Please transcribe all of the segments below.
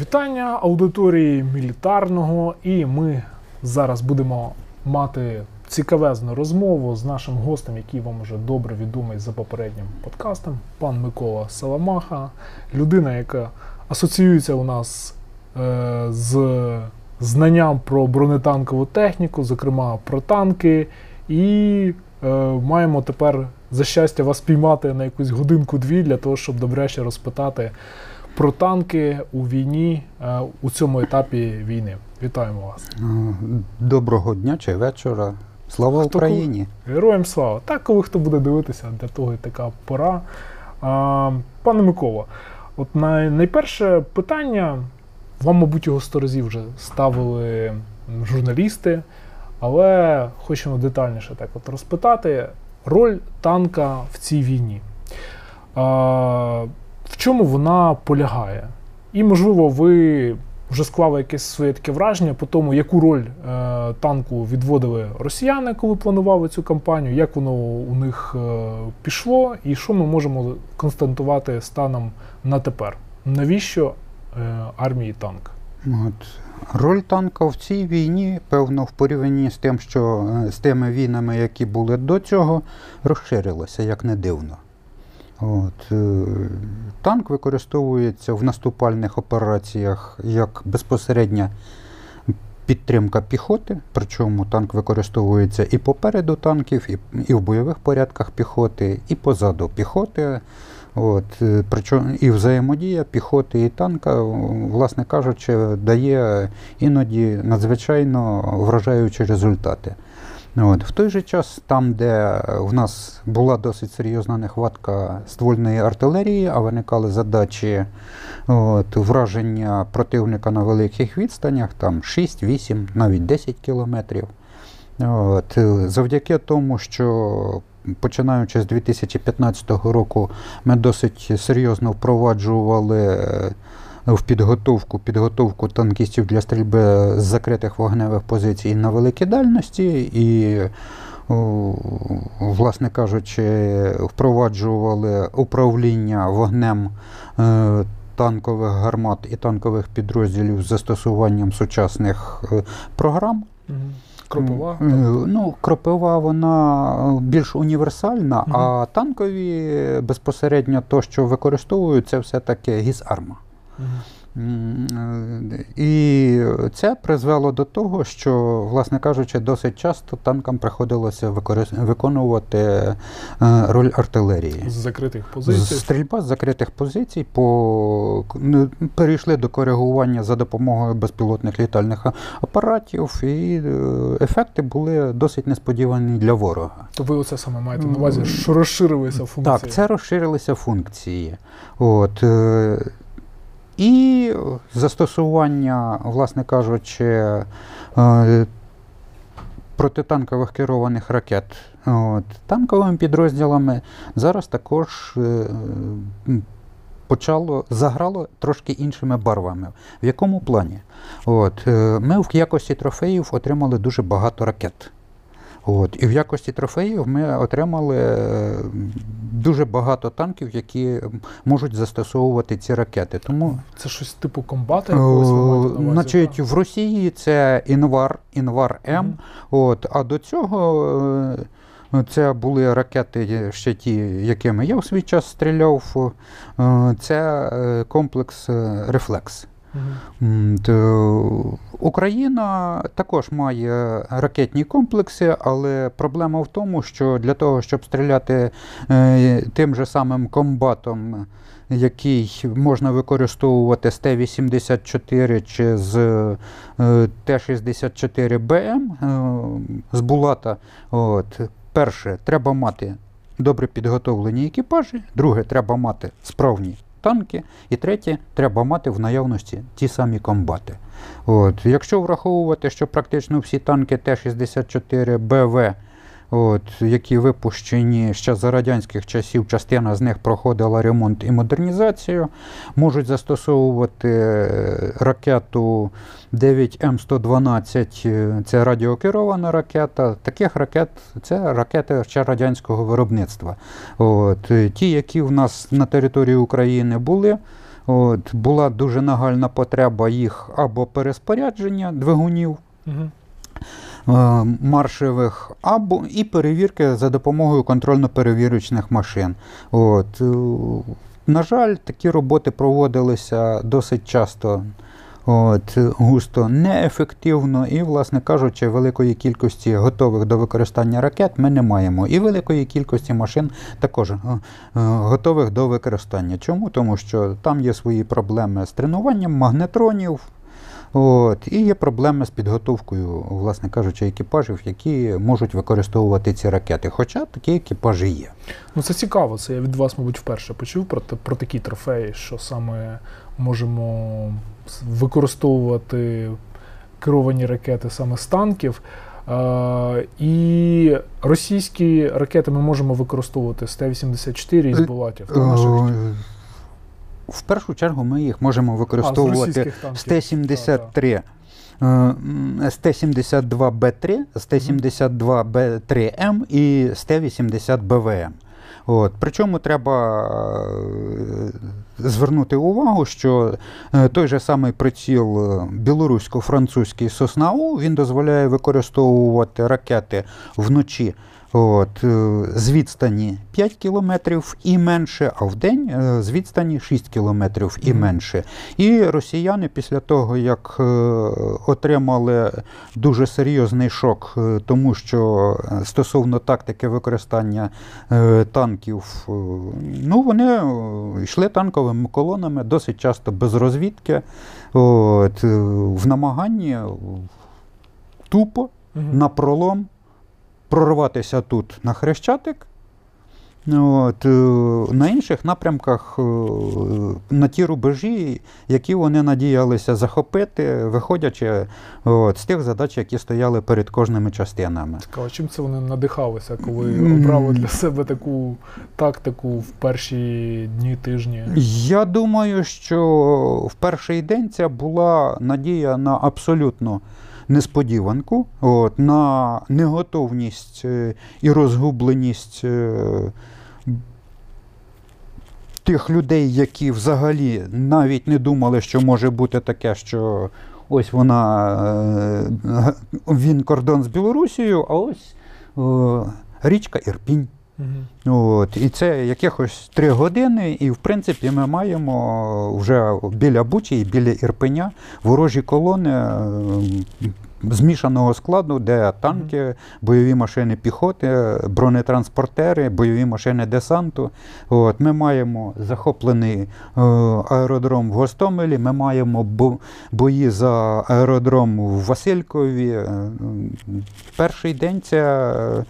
Вітання аудиторії мілітарного, і ми зараз будемо мати цікавезну розмову з нашим гостем, який вам вже добре відомий за попереднім подкастом, пан Микола Саламаха, людина, яка асоціюється у нас е, з знанням про бронетанкову техніку, зокрема про танки, і е, маємо тепер за щастя вас піймати на якусь годинку-дві для того, щоб добряче розпитати про танки у війні е, у цьому етапі війни. Вітаємо вас. Доброго дня чи вечора. Слава Хто Україні! Героям слава! Так, коли хто буде дивитися, для того і така пора. А, пане Микола, от най, найперше питання, вам, мабуть, його сто разів вже ставили журналісти, але хочемо детальніше так от розпитати. Роль танка в цій війні. А, в чому вона полягає? І, можливо, ви вже склали якесь своє таке враження по тому, яку роль е, танку відводили росіяни, коли планували цю кампанію, як воно у них е, пішло, і що ми можемо констатувати станом на тепер? Навіщо е, армії танк? От. Роль танка в цій війні, певно, в порівнянні з тим, що е, з тими війнами, які були до цього, розширилася, як не дивно. От. е, Танк використовується в наступальних операціях як безпосередня підтримка піхоти, причому танк використовується і попереду танків, і, і в бойових порядках піхоти, і позаду піхоти. От, е, причому і взаємодія піхоти і танка, власне кажучи, дає іноді надзвичайно вражаючі результати. От. В той же час, там, де в нас була досить серйозна нехватка ствольної артилерії, а виникали задачі от, враження противника на великих відстанях, там 6, 8, навіть 10 кілометрів. От, завдяки тому, що починаючи з 2015 року, ми досить серйозно впроваджували в підготовку підготовку танкістів для стрільби з закритих вогневих позицій на великій дальності і, власне кажучи, впроваджували управління вогнем е, танкових гармат і танкових підрозділів з застосуванням сучасних е, програм. Кропива? Е, ну, Кропива вона більш універсальна, угу. а танкові безпосередньо то, що використовують, це все-таки гізарма. І це призвело до того, що, власне кажучи, досить часто танкам приходилося виконувати е, роль артилерії. З закритих позицій. Стрільба з закритих позицій по ну, перейшли до коригування за допомогою безпілотних літальних апаратів, і е, ефекти були досить несподівані для ворога. То ви оце саме маєте на увазі, що розширилися функції? Так, це розширилися функції. От. І застосування, власне кажучи, е, протитанкових керованих ракет От, танковими підрозділами зараз також е, почало заграло трошки іншими барвами. В якому плані? От, е, Ми в якості трофеїв отримали дуже багато ракет. От. І в якості трофеїв ми отримали е, дуже багато танків, які можуть застосовувати ці ракети. Тому Це щось типу комбата якогось на увазі? Значить, в Росії це Інвар, Інвар М. Mm От, А до цього е, це були ракети ще ті, якими я в свій час стріляв. Е, це комплекс Рефлекс. Угу. Україна також має ракетні комплекси, але проблема в тому, що для того, щоб стріляти е, тим же самим комбатом, який можна використовувати з Т-84 чи з е, Т-64БМ е, з Булата, от, перше, треба мати добре підготовлені екіпажі, друге, треба мати справні танки. І третє, треба мати в наявності ті самі комбати. От. Якщо враховувати, що практично всі танки Т-64 БВ от, які випущені ще за радянських часів, частина з них проходила ремонт і модернізацію, можуть застосовувати е, ракету 9М112, е, це радіокерована ракета. Таких ракет це ракети ще радянського виробництва. От, Ті, які в нас на території України були. От, була дуже нагальна потреба їх або переспорядження двигунів Угу. Е, маршевих, або і перевірки за допомогою контрольно-перевірочних машин. От, е, на жаль, такі роботи проводилися досить часто. От, густо неефективно і, власне кажучи, великої кількості готових до використання ракет ми не маємо. І великої кількості машин також е, готових до використання. Чому? Тому що там є свої проблеми з тренуванням магнетронів. От, і є проблеми з підготовкою, власне кажучи, екіпажів, які можуть використовувати ці ракети. Хоча такі екіпажі є. Ну це цікаво. Це я від вас, мабуть, вперше почув про, про такі трофеї, що саме можемо використовувати керовані ракети саме з танків. Е, і російські ракети ми можемо використовувати з Т-84 і з Булатів. Е, В першу чергу ми їх можемо використовувати з танків. Т-73. е, м, З Т-72Б3, з Т-72Б3М і з Т-80БВМ. От. Причому треба е, звернути увагу, що е, той же самий приціл е, білорусько-французький Сосна-У він дозволяє використовувати ракети вночі От, е, з відстані 5 кілометрів і менше, а в день е, з відстані 6 кілометрів і менше. І росіяни після того, як е, отримали дуже серйозний шок, тому що стосовно тактики використання танків, ну вони йшли танковими колонами досить часто без розвідки, от, в намаганні тупо Мгм. Прорватися тут на Хрещатик. От, е, на інших напрямках е, на ті рубежі, які вони надіялися захопити, виходячи от, з тих задач, які стояли перед кожними частинами. Цікаво, чим це вони надихалися, коли обрали для себе таку тактику в перші дні, тижні? Я думаю, що в перший день це була надія на абсолютну несподіванку, от, на неготовність е, і розгубленість е, тих людей, які взагалі навіть не думали, що може бути таке, що ось вона е, він кордон з Білорусією, а ось річка Ірпінь. Угу. От, і це якихось три години, і в принципі ми маємо вже біля Бучі і біля Ірпеня ворожі колони е, змішаного складу, де танки, бойові машини піхоти, бронетранспортери, бойові машини десанту. От, ми маємо захоплений е, аеродром в Гостомелі, ми маємо бо- бої за аеродром в Василькові. Е, Перший день це.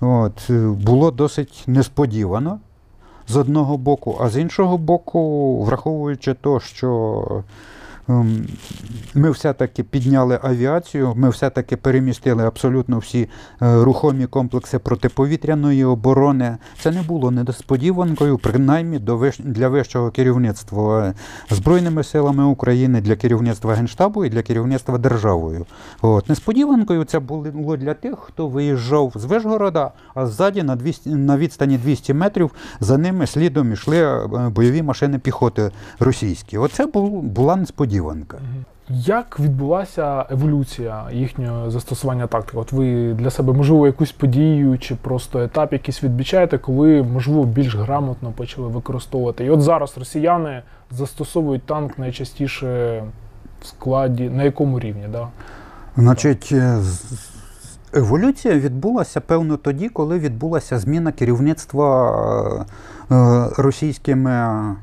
От, е, було досить несподівано з одного боку, а з іншого боку, враховуючи те, що ми все-таки підняли авіацію, ми все-таки перемістили абсолютно всі е, рухомі комплекси протиповітряної оборони. Це не було несподіванкою, принаймні для вищого керівництва е, Збройними силами України, для керівництва Генштабу і для керівництва державою. От. Несподіванкою це було для тих, хто виїжджав з Вишгорода, а ззаді на, 200, на відстані 200 метрів за ними слідом йшли е, бойові машини піхоти російські. Оце була несподіванка. Як відбулася еволюція їхнього застосування тактики? От ви для себе, можливо, якусь подію чи просто етап якийсь відмічаєте, коли, можливо, більш грамотно почали використовувати. І от зараз росіяни застосовують танк найчастіше в складі, на якому рівні? Да? Значить, е, еволюція відбулася певно тоді, коли відбулася зміна керівництва е, е, російськими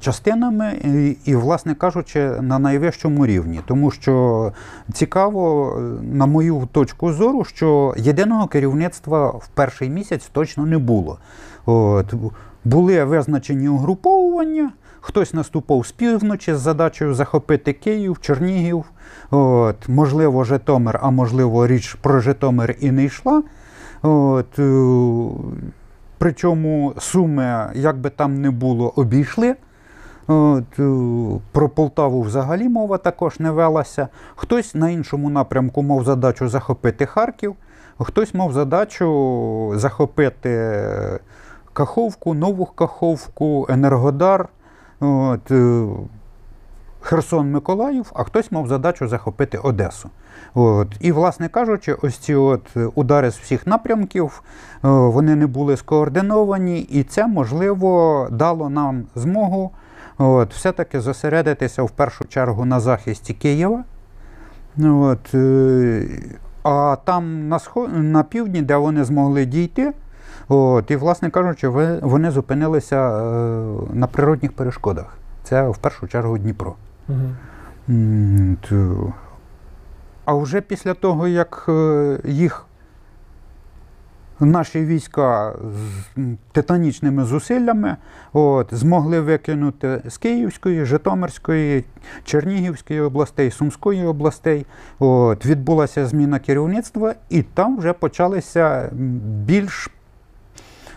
частинами і, і, власне кажучи, на найвищому рівні. Тому що цікаво, е, на мою точку зору, що єдиного керівництва в перший місяць точно не було. От, були визначені угруповування. Хтось наступав з півночі з задачею захопити Київ, Чернігів, от, можливо, Житомир, а можливо, річ про Житомир і не йшла. От, е, причому суми, як би там не було, обійшли. От, е, про Полтаву взагалі мова також не велася. Хтось на іншому напрямку мав задачу захопити Харків, хтось мав задачу захопити Каховку, Нову Каховку, Енергодар. От, е, Херсон Миколаїв, а хтось мав задачу захопити Одесу. От. І, власне кажучи, ось ці от е, удари з всіх напрямків е, вони не були скоординовані, і це, можливо, дало нам змогу от, все-таки зосередитися в першу чергу на захисті Києва. От, е, а там на, сход... на півдні, де вони змогли дійти, от, і, власне кажучи, вони зупинилися на природних перешкодах. Це в першу чергу Дніпро. Мгм. А вже після того, як е, їх наші війська з титанічними зусиллями от, змогли викинути з Київської, Житомирської, Чернігівської областей, Сумської областей, от, відбулася зміна керівництва, і там вже почалися більш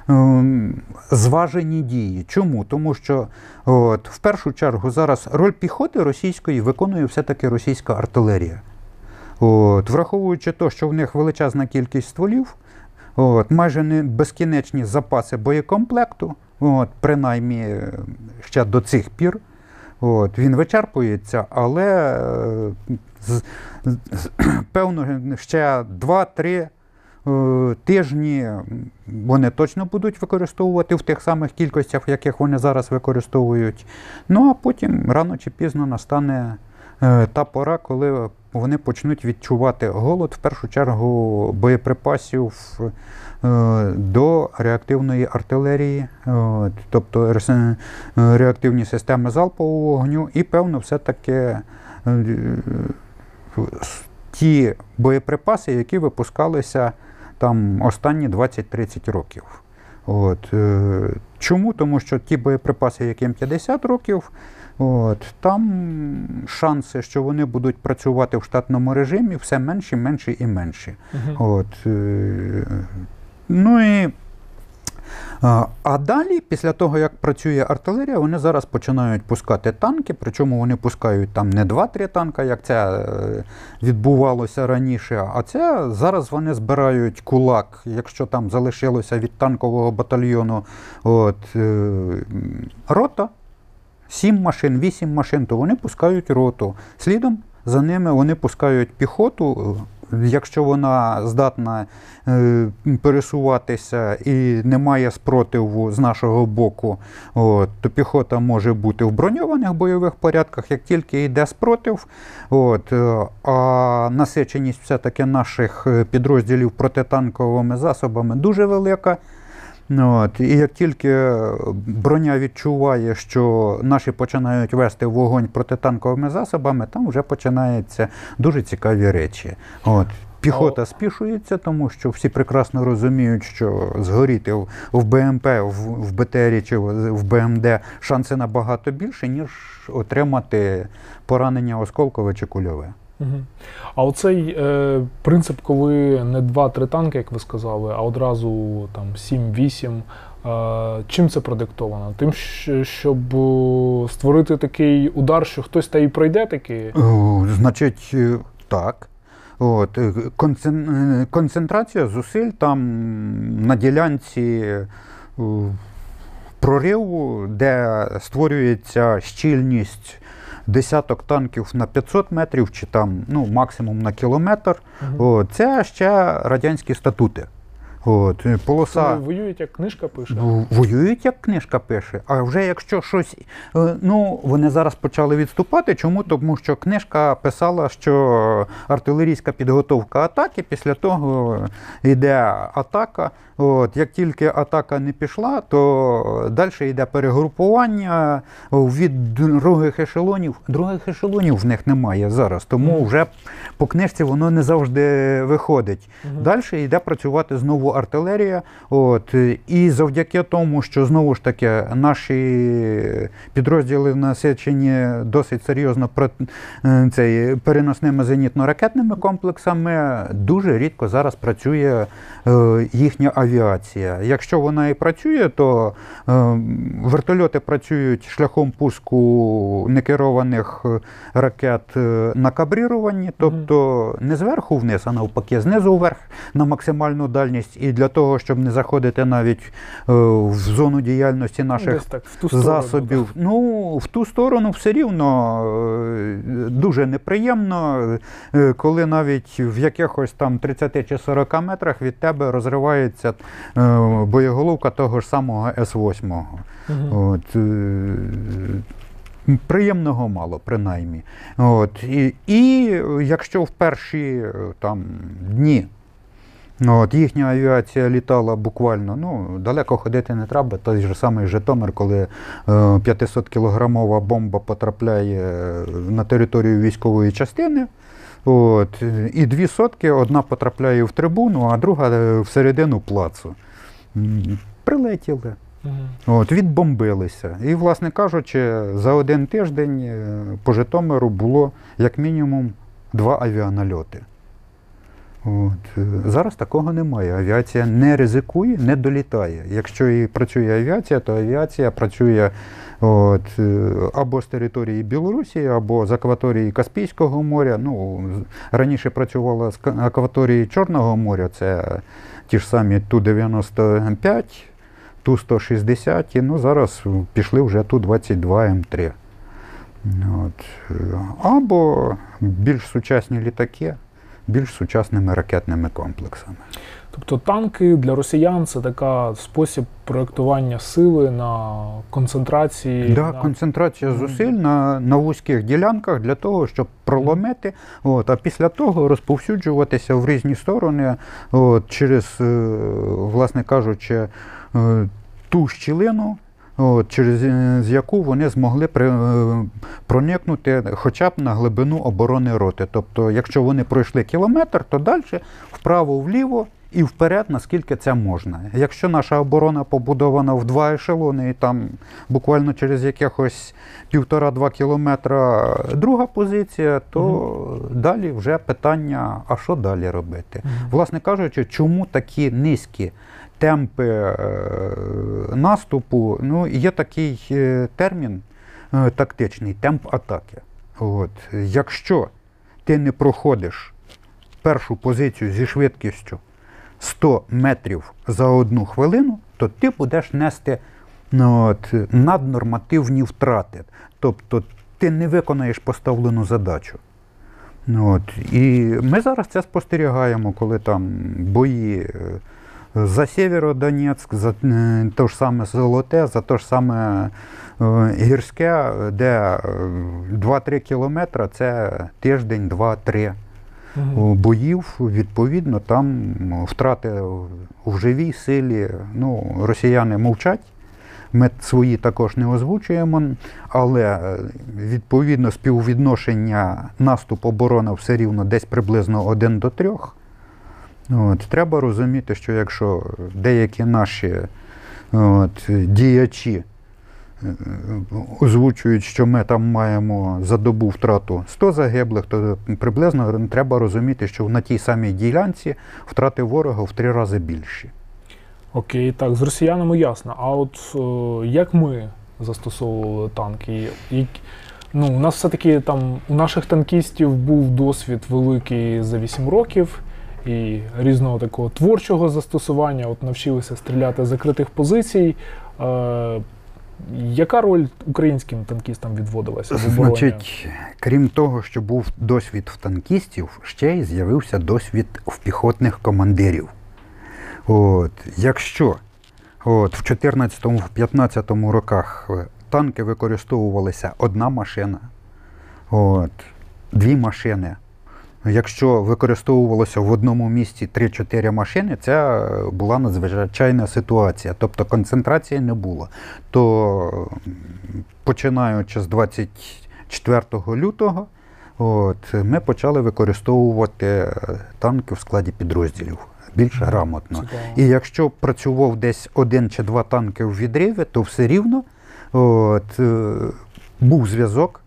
ем, зважені дії. Чому? Тому що от, в першу чергу зараз роль піхоти російської виконує все-таки російська артилерія. От, враховуючи те, що в них величезна кількість стволів, от, майже не безкінечні запаси боєкомплекту, от, принаймні е, ще до цих пір. От, він вичерпується, але е, з, з, з- певно ще 2-3 е, тижні вони точно будуть використовувати в тих самих кількостях, яких вони зараз використовують. Ну а потім рано чи пізно настане та пора, коли вони почнуть відчувати голод, в першу чергу боєприпасів е, до реактивної артилерії, тобто е, реактивні системи залпового вогню, і певно, все-таки е, ті боєприпаси, які випускалися там останні 20-30 років. От, е, чому? Тому що ті боєприпаси, яким 50 років, от, там шанси, що вони будуть працювати в штатному режимі, все менші, менші і менші. Мгм. От, е, ну і, а, а далі, після того, як працює артилерія, вони зараз починають пускати танки, причому вони пускають там не 2-3 танка, як це е, відбувалося раніше, а це зараз вони збирають кулак, якщо там залишилося від танкового батальйону от, е, рота. Сім машин, вісім машин, то вони пускають роту. Слідом за ними вони пускають піхоту. Якщо вона здатна е, пересуватися і немає спротиву з нашого боку, от, то піхота може бути в броньованих бойових порядках. Як тільки йде спротив, от, е, а насиченість все-таки наших е, підрозділів протитанковими засобами дуже велика. Ну, От, і як тільки броня відчуває, що наші починають вести вогонь протитанковими засобами, там вже починаються дуже цікаві речі. От. Піхота спішується, тому що всі прекрасно розуміють, що згоріти в, БМП, в, БТРі чи в БМД шанси набагато більше, ніж отримати поранення осколкове чи кульове. А оцей е, принцип, коли не 2-3 танки, як ви сказали, а одразу там 7-8. Е, чим це продиктовано? Тим, щоб е, створити такий удар, що хтось та й пройде таки. Значить, е, так. От, е, концен- е, концентрація зусиль там на ділянці е, прориву, де створюється щільність десяток танків на 500 метрів, чи там ну, максимум на кілометр. Мгм. От, це ще радянські статути. От, полоса. Воюють, як книжка пише. Ну, Воюють, як книжка пише. А вже якщо щось. е, Ну, вони зараз почали відступати. Чому? Тому що книжка писала, що артилерійська підготовка атаки, після того йде атака. От, як тільки атака не пішла, то далі йде перегрупування від других ешелонів. Других ешелонів в них немає зараз, тому вже по книжці воно не завжди виходить. Далі йде працювати знову артилерія. От, і завдяки тому, що знову ж таки наші підрозділи насичені досить серйозно е, цей, переносними зенітно-ракетними комплексами, дуже рідко зараз працює е, їхня авіація. Якщо вона і працює, то е, вертольоти працюють шляхом пуску некерованих е, ракет е, на кабріруванні, тобто не зверху вниз, а навпаки, знизу вверх на максимальну дальність і для того, щоб не заходити навіть в зону діяльності наших так, в ту сторону, засобів. Ну, в ту сторону все рівно дуже неприємно, коли навіть в якихось там 30 чи 40 метрах від тебе розривається е, боєголовка того ж самого С-8. да. Мгм. От, е, приємного мало, принаймні. От, і, і якщо в перші е, там, дні От, їхня авіація літала буквально, ну, далеко ходити не треба. Той же самий Житомир, коли е, 500-кілограмова бомба потрапляє на територію військової частини. От, і дві сотки, одна потрапляє в трибуну, а друга е, всередину плацу. Прилетіли. От, відбомбилися. І, власне кажучи, за один тиждень е, по Житомиру було як мінімум два авіанальоти. От. е, Зараз такого немає. Авіація не ризикує, не долітає. Якщо і працює авіація, то авіація працює от, е, або з території Білорусі, або з акваторії Каспійського моря. Ну, раніше працювала з акваторії Чорного моря, це ті ж самі Ту-95, Ту-160, і ну, зараз пішли вже Ту-22М3. От. е, Або більш сучасні літаки, більш сучасними ракетними комплексами. Тобто танки для росіян це така спосіб проєктування сили на концентрації. Да, на... концентрація зусиль на, на вузьких ділянках для того, щоб проломити, от, а після того розповсюджуватися в різні сторони от, через, е, власне кажучи, е, ту щілину, от, через е, з яку вони змогли при, проникнути хоча б на глибину оборони роти. Тобто, якщо вони пройшли кілометр, то далі вправо-вліво. І вперед, наскільки це можна. Якщо наша оборона побудована в два ешелони, і там буквально через якихось півтора-два кілометра друга позиція, то далі вже питання, а що далі робити? Мгм. Власне кажучи, чому такі низькі темпи е, наступу? Ну, є такий е, термін е, тактичний темп атаки. От. Якщо ти не проходиш першу позицію зі швидкістю 100 метрів за одну хвилину, то ти будеш нести ну, от, наднормативні втрати. Тобто ти не виконаєш поставлену задачу. Ну, От. І ми зараз це спостерігаємо, коли там бої е, за Сєвєродонецьк, за е, те ж саме Золоте, за те ж саме е, Гірське, де е, 2-3 кілометри це тиждень, 2-3 Мгм. Боїв. Відповідно, там втрати в живій силі. Ну, росіяни мовчать. Ми свої також не озвучуємо, але е, відповідно співвідношення наступ оборона все рівно десь приблизно 1 до 3. От, треба розуміти, що якщо деякі наші от, діячі е, озвучують, що ми там маємо за добу втрату 100 загиблих, то приблизно треба розуміти, що на тій самій ділянці втрати ворога в три рази більші. Окей, так, з росіянами ясно. А от е, як ми застосовували танки? Як, ну, у нас все-таки там у наших танкістів був досвід великий за 8 років і різного такого творчого застосування. От навчилися стріляти з закритих позицій. Е, яка роль українським танкістам відводилася в? Значить, крім того, що був досвід в танкістів, ще й з'явився досвід в піхотних командирів. От, якщо от, в 14-15 роках е, танки використовувалися одна машина, от, дві машини. Якщо використовувалося в одному місці 3-4 машини, це була надзвичайна ситуація, тобто концентрації не було. То починаючи з 24 лютого, от, ми почали використовувати е, танки в складі підрозділів більш грамотно. Цікаво. І якщо працював десь один чи два танки в відриві, то все рівно от, е, був зв'язок,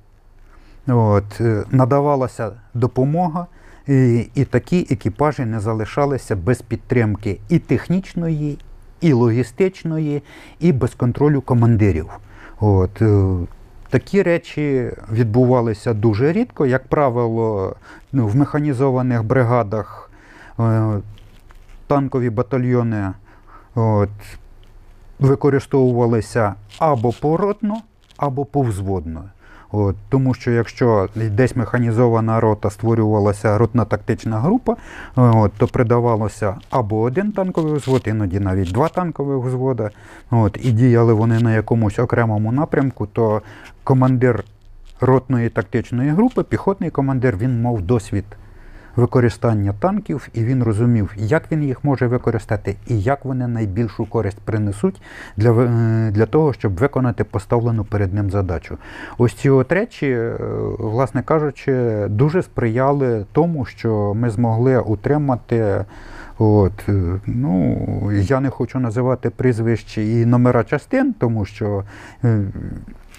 от, е, надавалася допомога, і, і такі екіпажі не залишалися без підтримки і технічної, і логістичної, і без контролю командирів. От, е, Такі речі відбувалися дуже рідко. Як правило, ну, в механізованих бригадах е, танкові батальйони от, використовувалися або поротно, або повзводно. От, тому що якщо десь механізована рота створювалася ротна тактична група, от, то придавалося або один танковий взвод, іноді навіть два танкових взвода. От, і діяли вони на якомусь окремому напрямку, то командир ротної тактичної групи, піхотний командир, він мав досвід використання танків, і він розумів, як він їх може використати і як вони найбільшу користь принесуть для, е, для того, щоб виконати поставлену перед ним задачу. Ось ці от речі, е, власне кажучи, дуже сприяли тому, що ми змогли утримати. От, е, ну, я не хочу називати прізвищ і номера частин, тому що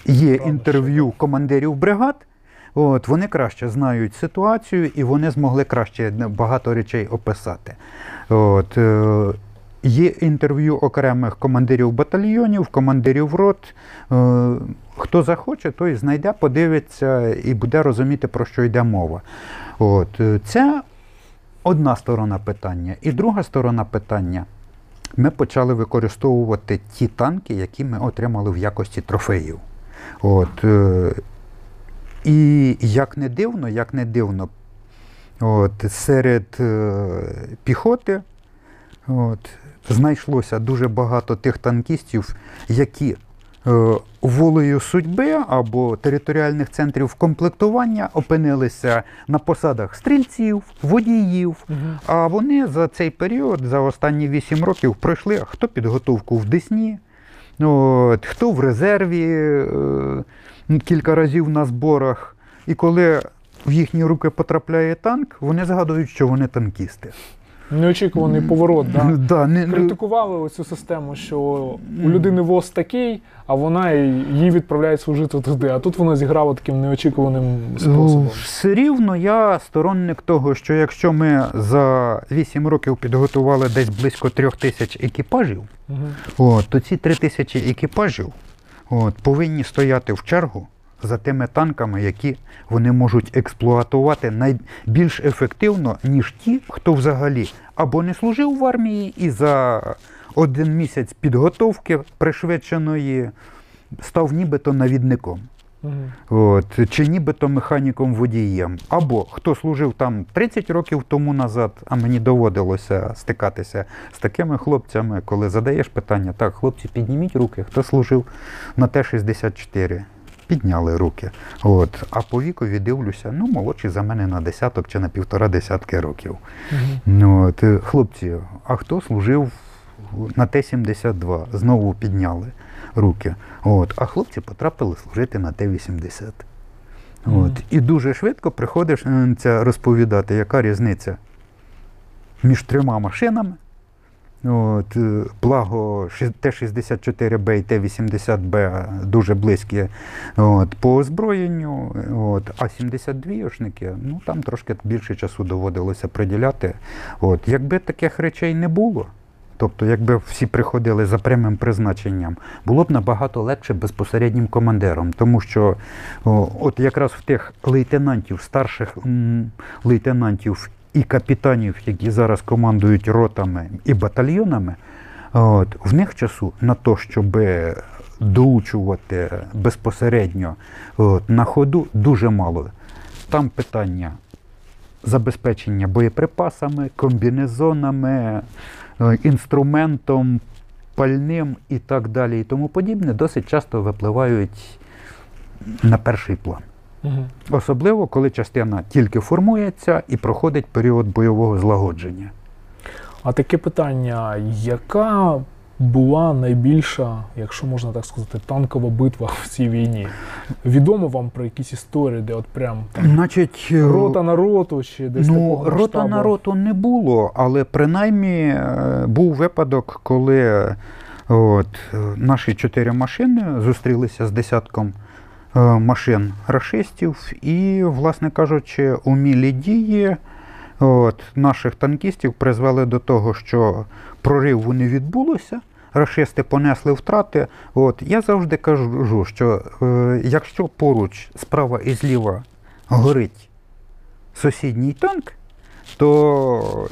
є інтерв'ю командирів бригад. От, вони краще знають ситуацію і вони змогли краще багато речей описати. От, е, є інтерв'ю окремих командирів батальйонів, командирів рот. Е, хто захоче, той знайде, подивиться і буде розуміти, про що йде мова. От, е, це одна сторона питання. І друга сторона питання. Ми почали використовувати ті танки, які ми отримали в якості трофеїв. От, і як не дивно, як не дивно, от, серед е, піхоти от, знайшлося дуже багато тих танкістів, які е, волею судьби або територіальних центрів комплектування опинилися на посадах стрільців, водіїв. Мгм. А вони за цей період, за останні 8 років, пройшли хто підготовку в Десні, от, хто в резерві е, кілька разів на зборах. І коли в їхні руки потрапляє танк, вони згадують, що вони танкісти. Неочікуваний поворот, да? Да, не, не- Критикували оцю систему, що у людини ВОЗ такий, а вона її відправляють служити туди. А тут вона зіграла таким неочікуваним способом. Все рівно я сторонник того, що якщо ми за 8 років підготували десь близько трьох тисяч екіпажів, Мгм. От, то ці три тисячі екіпажів от, повинні стояти в чергу за тими танками, які вони можуть експлуатувати найбільш ефективно, ніж ті, хто взагалі або не служив в армії і за один місяць підготовки пришвидшеної став нібито навідником. Мгм. От, чи нібито механіком водієм. Або хто служив там 30 років тому назад, а мені доводилося стикатися з такими хлопцями, коли задаєш питання, так, хлопці, підніміть руки, хто служив на Т-64. Підняли руки. От. А по вікові дивлюся, ну, молодші за мене на десяток чи на півтора десятки років. Ну, от, хлопці, а хто служив на Т-72? Знову підняли руки. От, а хлопці потрапили служити на Т-80. От, Мгм. І дуже швидко приходиш е, розповідати, яка різниця між трьома машинами. От, е, благо Т-64Б і Т-80Б дуже близькі от, по озброєнню. От, а 72-шники, ну там трошки більше часу доводилося приділяти. От, якби таких речей не було, тобто якби всі приходили за прямим призначенням, було б набагато легше безпосереднім командиром, тому що о, от якраз в тих лейтенантів, старших м, лейтенантів і капітанів, які зараз командують ротами і батальйонами, от, в них часу на те, щоб доучувати безпосередньо от, на ходу, дуже мало. Там питання забезпечення боєприпасами, комбінезонами, інструментом, пальним і так далі, і тому подібне, досить часто випливають на перший план. Особливо, коли частина тільки формується і проходить період бойового злагодження. А таке питання: яка була найбільша, якщо можна так сказати, танкова битва в цій війні? Відомо вам про якісь історії, де от прям там Значить, е, рота на роту чи десь ну, такого рота масштабу? на роту не було, але принаймні е, був випадок, коли от, е, наші чотири машини зустрілися з десятком машин рашистів, і, власне кажучи, умілі дії от, наших танкістів призвели до того, що прориву не відбулося. Рашисти понесли втрати. От я завжди кажу, що е, якщо поруч справа і зліва горить сусідній танк, то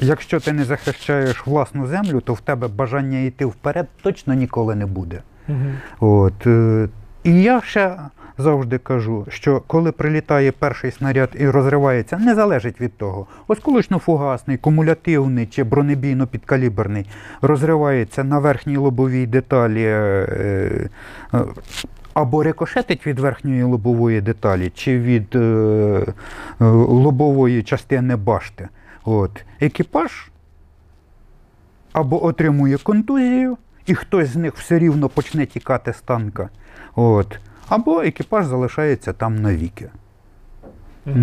якщо ти не захищаєш власну землю, то в тебе бажання йти вперед точно ніколи не буде. Угу. От. е, І я ще завжди кажу, що коли прилітає перший снаряд і розривається, не залежить від того, осколочно-фугасний, кумулятивний чи бронебійно-підкаліберний, розривається на верхній лобовій деталі. е, е, Або рикошетить від верхньої лобової деталі, чи від е, е, лобової частини башти. От. Екіпаж або отримує контузію, і хтось з них все рівно почне тікати з танка. От. Або екіпаж залишається там навіки.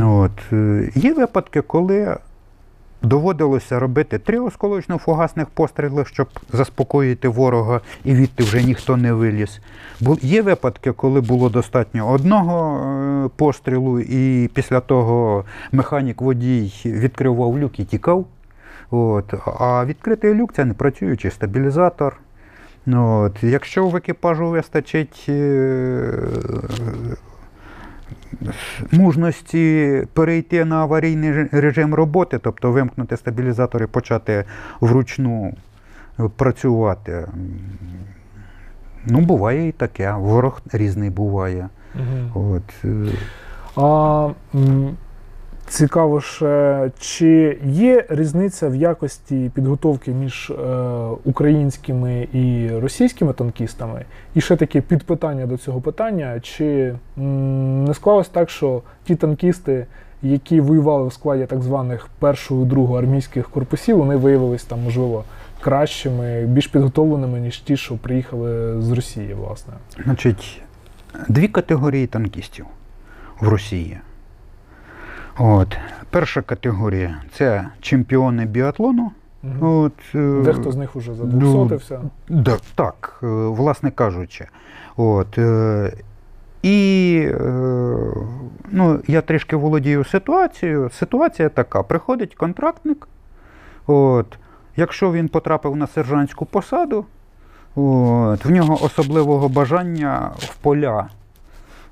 От. е, Є випадки, коли доводилося робити три осколочно-фугасних постріли, щоб заспокоїти ворога, і відти вже ніхто не виліз. Є випадки, коли було достатньо одного е, пострілу, і після того механік водій відкривав люк і тікав. От. А відкритий люк це не працюючий стабілізатор. Ну, от. Якщо в екіпажу вистачить е, мужності перейти на аварійний режим роботи, тобто вимкнути стабілізатор і почати вручну працювати. Ну, буває і таке. Ворог різний буває. Мгм. От. е, А цікаво ще, чи є різниця в якості підготовки між е, українськими і російськими танкістами? І ще таке підпитання до цього питання: чи не склалось так, що ті танкісти, які воювали в складі так званих першого другого армійських корпусів, вони виявились там, можливо, кращими, більш підготовленими, ніж ті, що приїхали з Росії, власне. Значить, дві категорії танкістів в Росії. От. Перша категорія це чемпіони біатлону. Мгм. От, е, Дехто з них ну, задвусотився. Да, так, е, власне кажучи. От, е, і ну, я трішки володію ситуацією. Ситуація така: приходить контрактник. От, якщо він потрапив на сержантську посаду, от, в нього особливого бажання в поля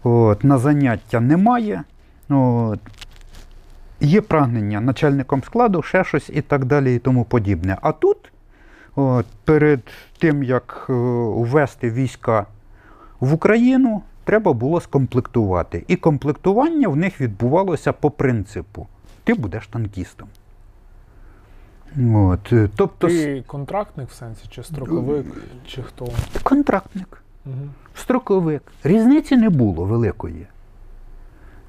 от, на заняття немає. От, є прагнення начальником складу, ще щось і так далі, і тому подібне. А тут От, перед тим, як е, ввести війська в Україну, треба було скомплектувати. І комплектування в них відбувалося по принципу: ти будеш танкістом. От, е, тобто, Ти контрактник в сенсі, чи строковик, чи хто? контрактник, Угу. строковик. Різниці не було великої.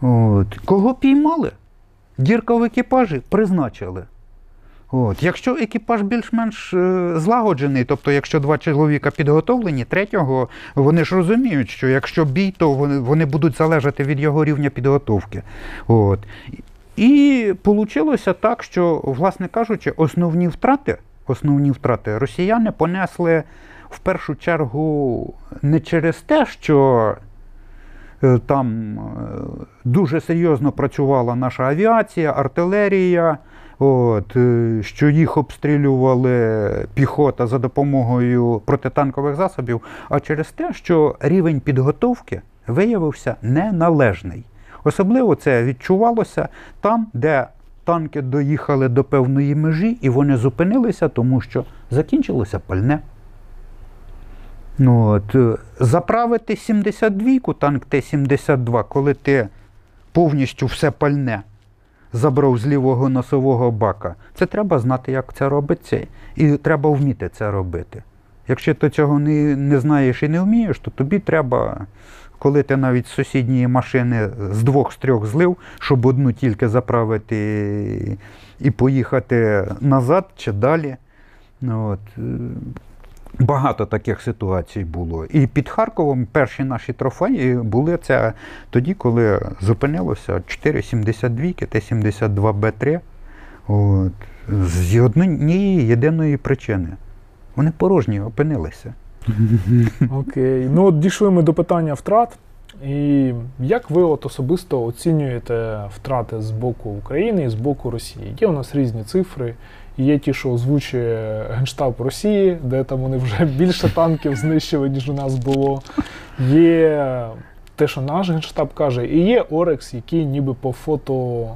От, кого піймали? Дірка в екіпажі призначили. От. Якщо екіпаж більш-менш е, злагоджений, тобто якщо два чоловіка підготовлені, третього вони ж розуміють, що якщо бій, то вони, вони будуть залежати від його рівня підготовки. От. І вийшло так, що, власне кажучи, основні втрати, основні втрати росіяни понесли в першу чергу не через те, що там е, дуже серйозно працювала наша авіація, артилерія, от, е, що їх обстрілювали піхота за допомогою протитанкових засобів, а через те, що рівень підготовки виявився неналежний. Особливо це відчувалося там, де танки доїхали до певної межі і вони зупинилися, тому що закінчилося пальне. Ну, от, е, заправити 72-ку, танк Т-72, коли ти повністю все пальне забрав з лівого носового бака, це треба знати, як це робиться, і треба вміти це робити. Якщо ти цього не, не знаєш і не вмієш, то тобі треба, коли ти навіть з сусідньої машини з двох з трьох злив, щоб одну тільки заправити і поїхати назад чи далі. Ну, от, е, Багато таких ситуацій було. І під Харковом перші наші трофеї були це тоді, коли зупинилося 4,72 Т-72Б3. От, з однієї єдиної причини. Вони порожні опинилися. Окей. Ну от дійшли ми до питання втрат. І як ви от особисто оцінюєте втрати з боку України і з боку Росії? Є у нас різні цифри. Є ті, що озвучує Генштаб Росії, де там вони вже більше танків знищили, ніж у нас було. Є те, що наш Генштаб каже, і є Орекс, який ніби по фото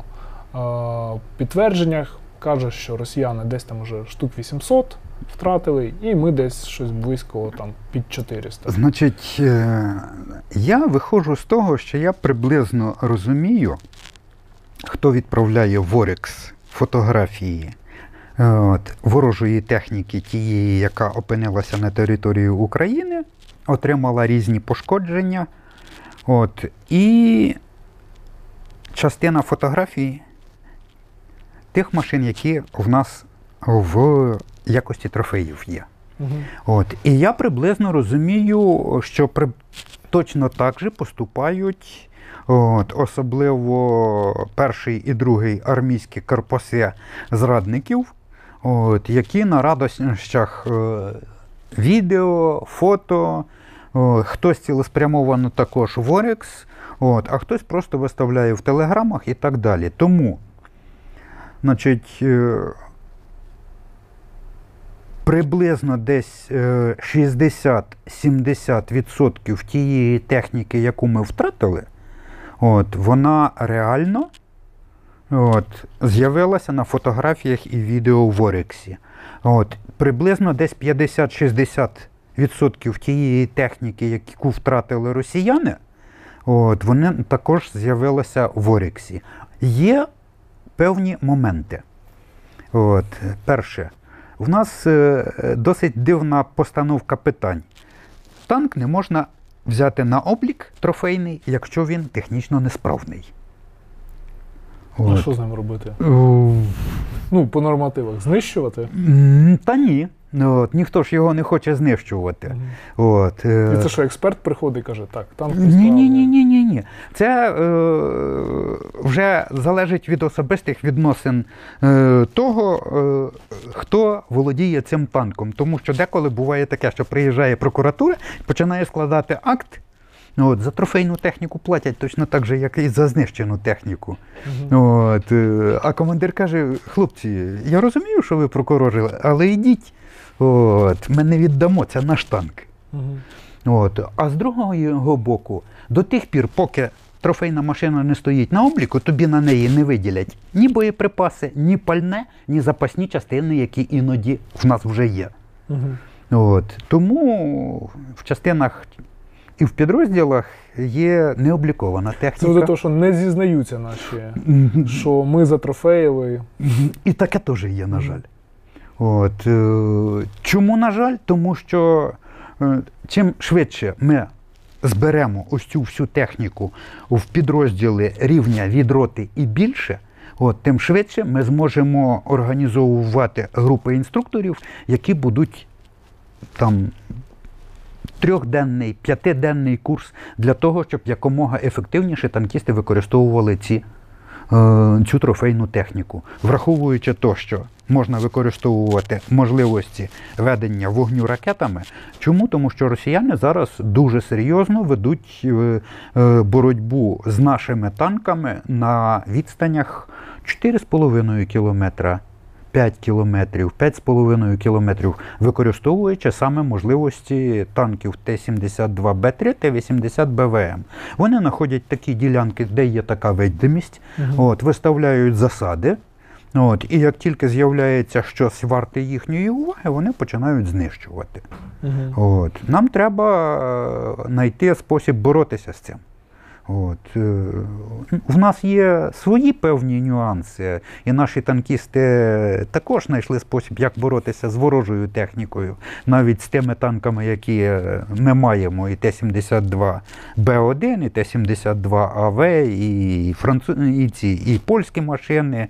е, підтвердженнях каже, що росіяни десь там уже штук 800 втратили, і ми десь щось близько там під 400. Значить, е, я виходжу з того, що я приблизно розумію, хто відправляє в Орекс фотографії от, ворожої техніки, тієї, яка опинилася на території України, отримала різні пошкодження. От, і частина фотографій тих машин, які в нас в якості трофеїв є. Угу. От. І я приблизно розумію, що при... точно так же поступають, от, особливо перший і другий армійські корпуси зрадників, от, які на радощах е, відео, фото, хтось цілеспрямовано також в Орекс, от, а хтось просто виставляє в телеграмах і так далі. Тому, значить, е, приблизно десь е, 60-70% тієї техніки, яку ми втратили, от, вона реально от, з'явилася на фотографіях і відео в Орексі. От, приблизно десь 50-60% тієї техніки, яку втратили росіяни, от, вони також з'явилися в Орексі. Є певні моменти. От, перше, в нас е, досить дивна постановка питань. Танк не можна взяти на облік трофейний, якщо він технічно несправний. А От. що з ним робити? Ну, по нормативах знищувати. Та ні. От, ніхто ж його не хоче знищувати. От, е, І це що, експерт приходить і каже, так, танк Ні, ні, ні, ні, ні, ні. Це е, вже залежить від особистих відносин е, того, е, хто володіє цим танком. Тому що деколи буває таке, що приїжджає прокуратура, починає складати акт. От, за трофейну техніку платять точно так же, як і за знищену техніку. Мгм. От, е, а командир каже: хлопці, я розумію, що ви прокурори, але йдіть. От, ми не віддамо, це наш танк. Мгм. От. А з другого боку, до тих пір, поки трофейна машина не стоїть на обліку, тобі на неї не виділять ні боєприпаси, ні пальне, ні запасні частини, які іноді в нас вже є. Мгм. От. Тому в частинах і в підрозділах є необлікована Це техніка. за те, що не зізнаються наші, що ми затрофеїли. І таке теж є, на жаль. От, е, чому, на жаль? Тому що е, чим швидше ми зберемо ось цю всю техніку в підрозділи рівня від роти і більше, от, тим швидше ми зможемо організовувати групи інструкторів, які будуть там. Трьохденний, п'ятиденний курс для того, щоб якомога ефективніше танкісти використовували ці е, цю трофейну техніку, враховуючи то, що можна використовувати можливості ведення вогню ракетами. Чому? Тому що росіяни зараз дуже серйозно ведуть е, е, боротьбу з нашими танками на відстанях 4,5 кілометра. 5 кілометрів, 5,5 кілометрів, використовуючи саме можливості танків Т-72Б3, Т-80БВМ. Вони знаходять такі ділянки, де є така видимість, Мгм. от, виставляють засади. От, і як тільки з'являється щось варте їхньої уваги, вони починають знищувати. Мгм. От. Нам треба е, знайти спосіб боротися з цим. От. е, В нас є свої певні нюанси, і наші танкісти також знайшли спосіб, як боротися з ворожою технікою, навіть з тими танками, які е, ми маємо, і Т-72Б1, і Т-72АВ, і, францу... і, ці, і польські машини,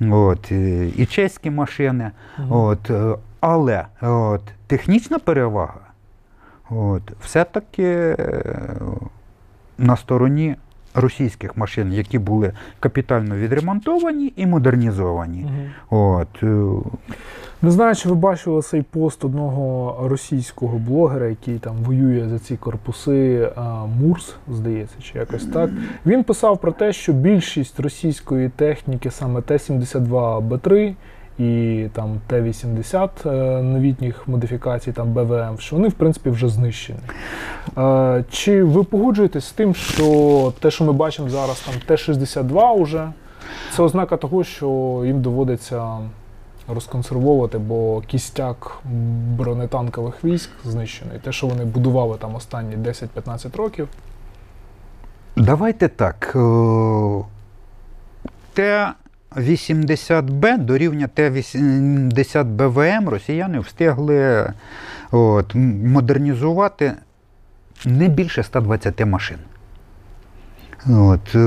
от, е, і чеські машини. От, але от, технічна перевага от, все-таки на стороні російських машин, які були капітально відремонтовані і модернізовані. Мгм. От, е, Не знаю, чи ви бачили цей пост одного російського блогера, який там воює за ці корпуси а, Мурс, здається, чи якось так. Він писав про те, що більшість російської техніки, саме Т-72Б3 і там Т-80 е, новітніх модифікацій, там БВМ, що вони в принципі вже знищені. Е, Чи ви погоджуєтесь з тим, що те, що ми бачимо зараз, там Т-62 уже, Це ознака того, що їм доводиться розконсервовувати, бо кістяк бронетанкових військ знищений. Те, що вони будували там останні 10-15 років. Давайте так. е, Т-80Б до рівня Т-80 БВМ росіяни встигли от, модернізувати не більше 120 машин. От, е,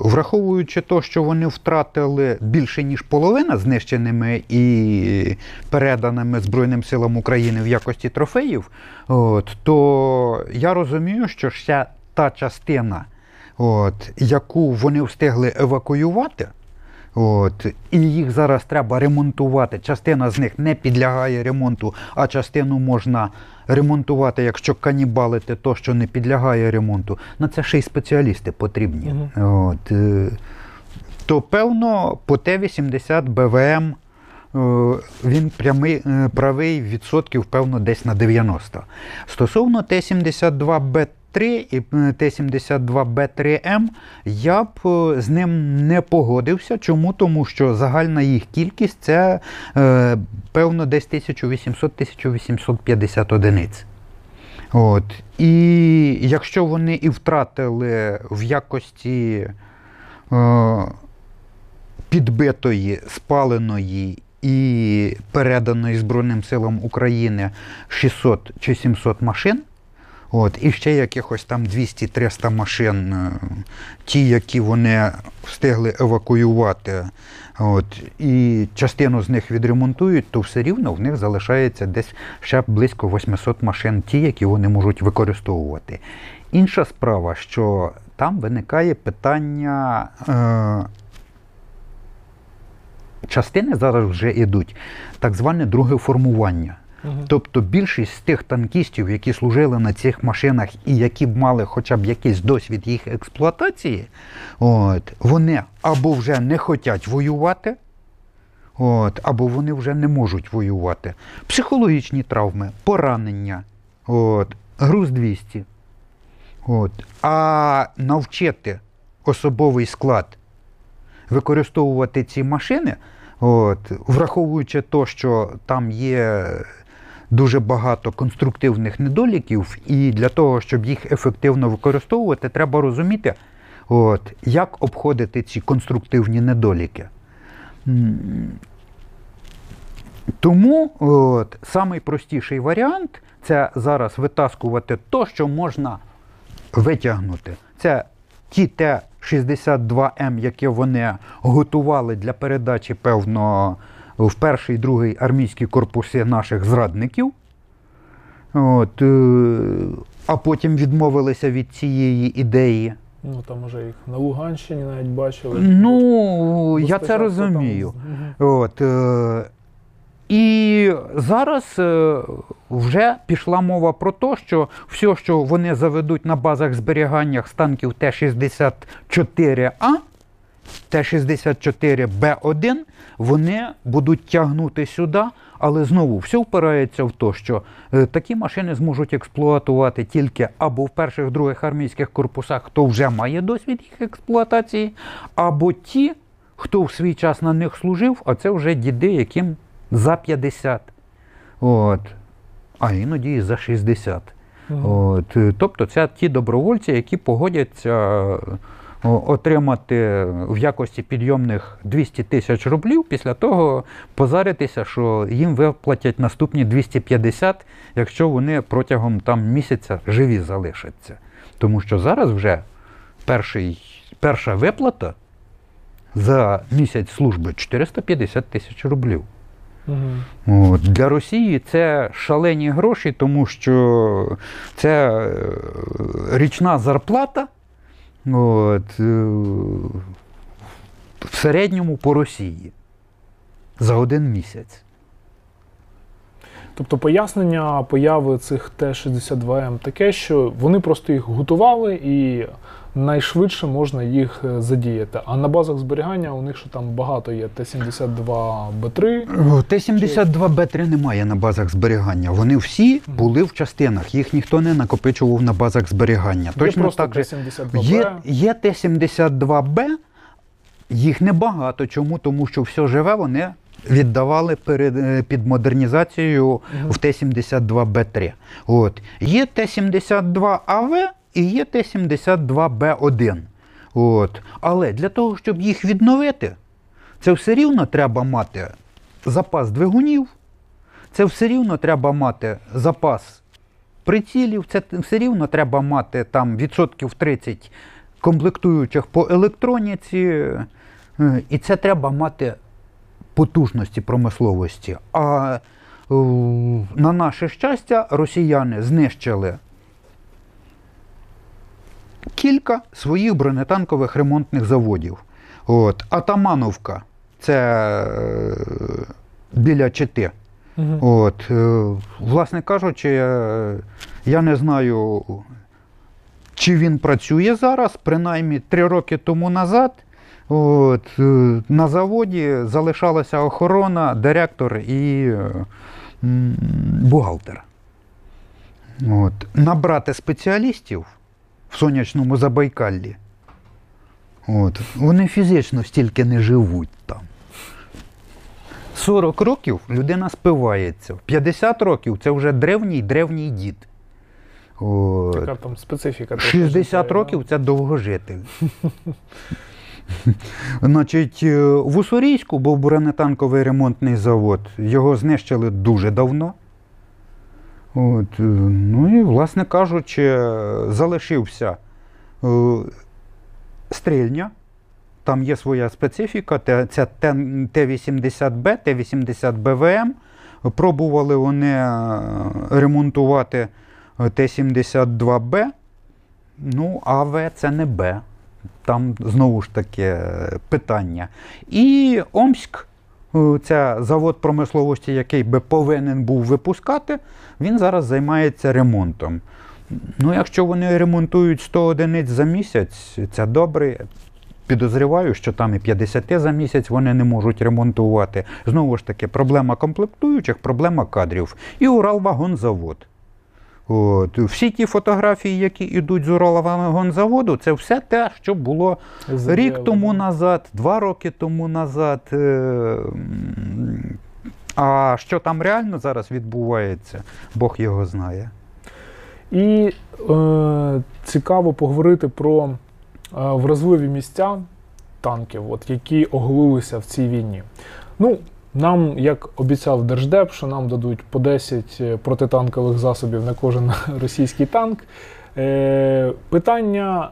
враховуючи те, що вони втратили більше, ніж половина знищеними і переданими Збройним силам України в якості трофеїв, от, то я розумію, що ще та частина, от, яку вони встигли евакуювати, От, і їх зараз треба ремонтувати. Частина з них не підлягає ремонту, а частину можна ремонтувати, якщо канібалити то, що не підлягає ремонту. На це ще й спеціалісти потрібні. От, е, то певно по Т-80 БВМ е, він прямий, е, правий відсотків, певно, десь на 90. Стосовно Т-72Б3 і е, Т-72Б3М, я б е, з ним не погодився. Чому? Тому що загальна їх кількість це е, певно десь 1800-1850 одиниць. От. І якщо вони і втратили в якості е, підбитої, спаленої і переданої Збройним силам України 600 чи 700 машин, От, і ще якихось там 200-300 машин, е, ті, які вони встигли евакуювати, от, і частину з них відремонтують, то все рівно в них залишається десь ще близько 800 машин, ті, які вони можуть використовувати. Інша справа, що там виникає питання. Е, Частини зараз вже йдуть так зване друге формування. Мгм. Тобто більшість з тих танкістів, які служили на цих машинах і які б мали хоча б якийсь досвід їх експлуатації, от, вони або вже не хочуть воювати, от, або вони вже не можуть воювати. Психологічні травми, поранення, от, груз 200. От. А навчити особовий склад використовувати ці машини, от, враховуючи те, що там є дуже багато конструктивних недоліків, і для того, щоб їх ефективно використовувати, треба розуміти, от, як обходити ці конструктивні недоліки. Тому от, самий варіант це зараз витаскувати то, що можна витягнути. Це ті Т-62М, які вони готували для передачі, певно, в перший і другий армійські корпуси наших зрадників. От, е, а потім відмовилися від цієї ідеї. Ну там уже їх на Луганщині навіть бачили. Ну, я це розумію. там- От, е, і зараз е, вже пішла мова про те, що все, що вони заведуть на базах зберігання з танків Т-64А, Т-64Б1, вони будуть тягнути сюди, але знову все впирається в те, що е, такі машини зможуть експлуатувати тільки або в перших других армійських корпусах, хто вже має досвід їх експлуатації, або ті, хто в свій час на них служив, а це вже діди, яким за 50. От. А іноді і за 60. Мгм. От, тобто це ті добровольці, які погодяться отримати в якості підйомних 200 тисяч рублів, після того позаритися, що їм виплатять наступні 250, якщо вони протягом там місяця живі залишаться. Тому що зараз вже перший, перша виплата за місяць служби 450 тисяч рублів. Мгм. От. Для Росії це шалені гроші, тому що це е, річна зарплата от, е, в середньому по Росії за один місяць. Тобто пояснення появи цих Т-62М таке, що вони просто їх готували і найшвидше можна їх е, задіяти. А на базах зберігання у них ще там багато є Т-72Б3. Т-72Б3 немає на базах зберігання. Вони всі були в частинах, їх ніхто не накопичував на базах зберігання. Є Точно так же Т-72Б. Є, є Т-72Б, Їх небагато. Чому? Тому що все живе вони віддавали перед, е, під модернізацією Мгм. в Т-72Б3. От. Є Т-72АВ і є Т-72Б1. От. Але для того, щоб їх відновити, це все рівно треба мати запас двигунів, це все рівно треба мати запас прицілів, це все рівно треба мати там відсотків 30 комплектуючих по електроніці, е, і це треба мати потужності промисловості. А е, на наше щастя, росіяни знищили кілька своїх бронетанкових ремонтних заводів. От. Атамановка це е, біля Чити. Мгм. От, е, власне кажучи, я не знаю, чи він працює зараз, принаймні три роки тому назад. От, е, на заводі залишалася охорона, директор і е, бухгалтер. От. Набрати спеціалістів в сонячному Забайкаллі. От. Вони фізично стільки не живуть там. 40 років людина спивається. 50 років це вже древній древній дід. От. Яка там специфіка? 60 життя, років це довгожитель. Значить, е, в Уссурійську був бронетанковий ремонтний завод. Його знищили дуже давно. От, е, ну і, власне кажучи, залишився е, Стрєльна. Там є своя специфіка. Це Т- Т-80Б, Т-80БВМ. Пробували вони ремонтувати е, Т-72Б. Ну, АВ це не Б. Там знову ж таки е, питання. І Омськ, це завод промисловості, який би повинен був випускати, він зараз займається ремонтом. Ну, якщо вони ремонтують 100 одиниць за місяць, це добре. Підозріваю, що там і 50 за місяць вони не можуть ремонтувати. Знову ж таки, проблема комплектуючих, проблема кадрів. І Уралвагонзавод. От. Всі ті фотографії, які йдуть з Уралвагонзаводу, це все те, що було Заявлено. рік тому назад, два роки тому назад. Е, А що там реально зараз відбувається, Бог його знає. І е, цікаво поговорити про е, вразливі місця танків, от, які оголилися в цій війні. Ну, нам, як обіцяв Держдеп, що нам дадуть по 10 протитанкових засобів на кожен російський танк. Е, питання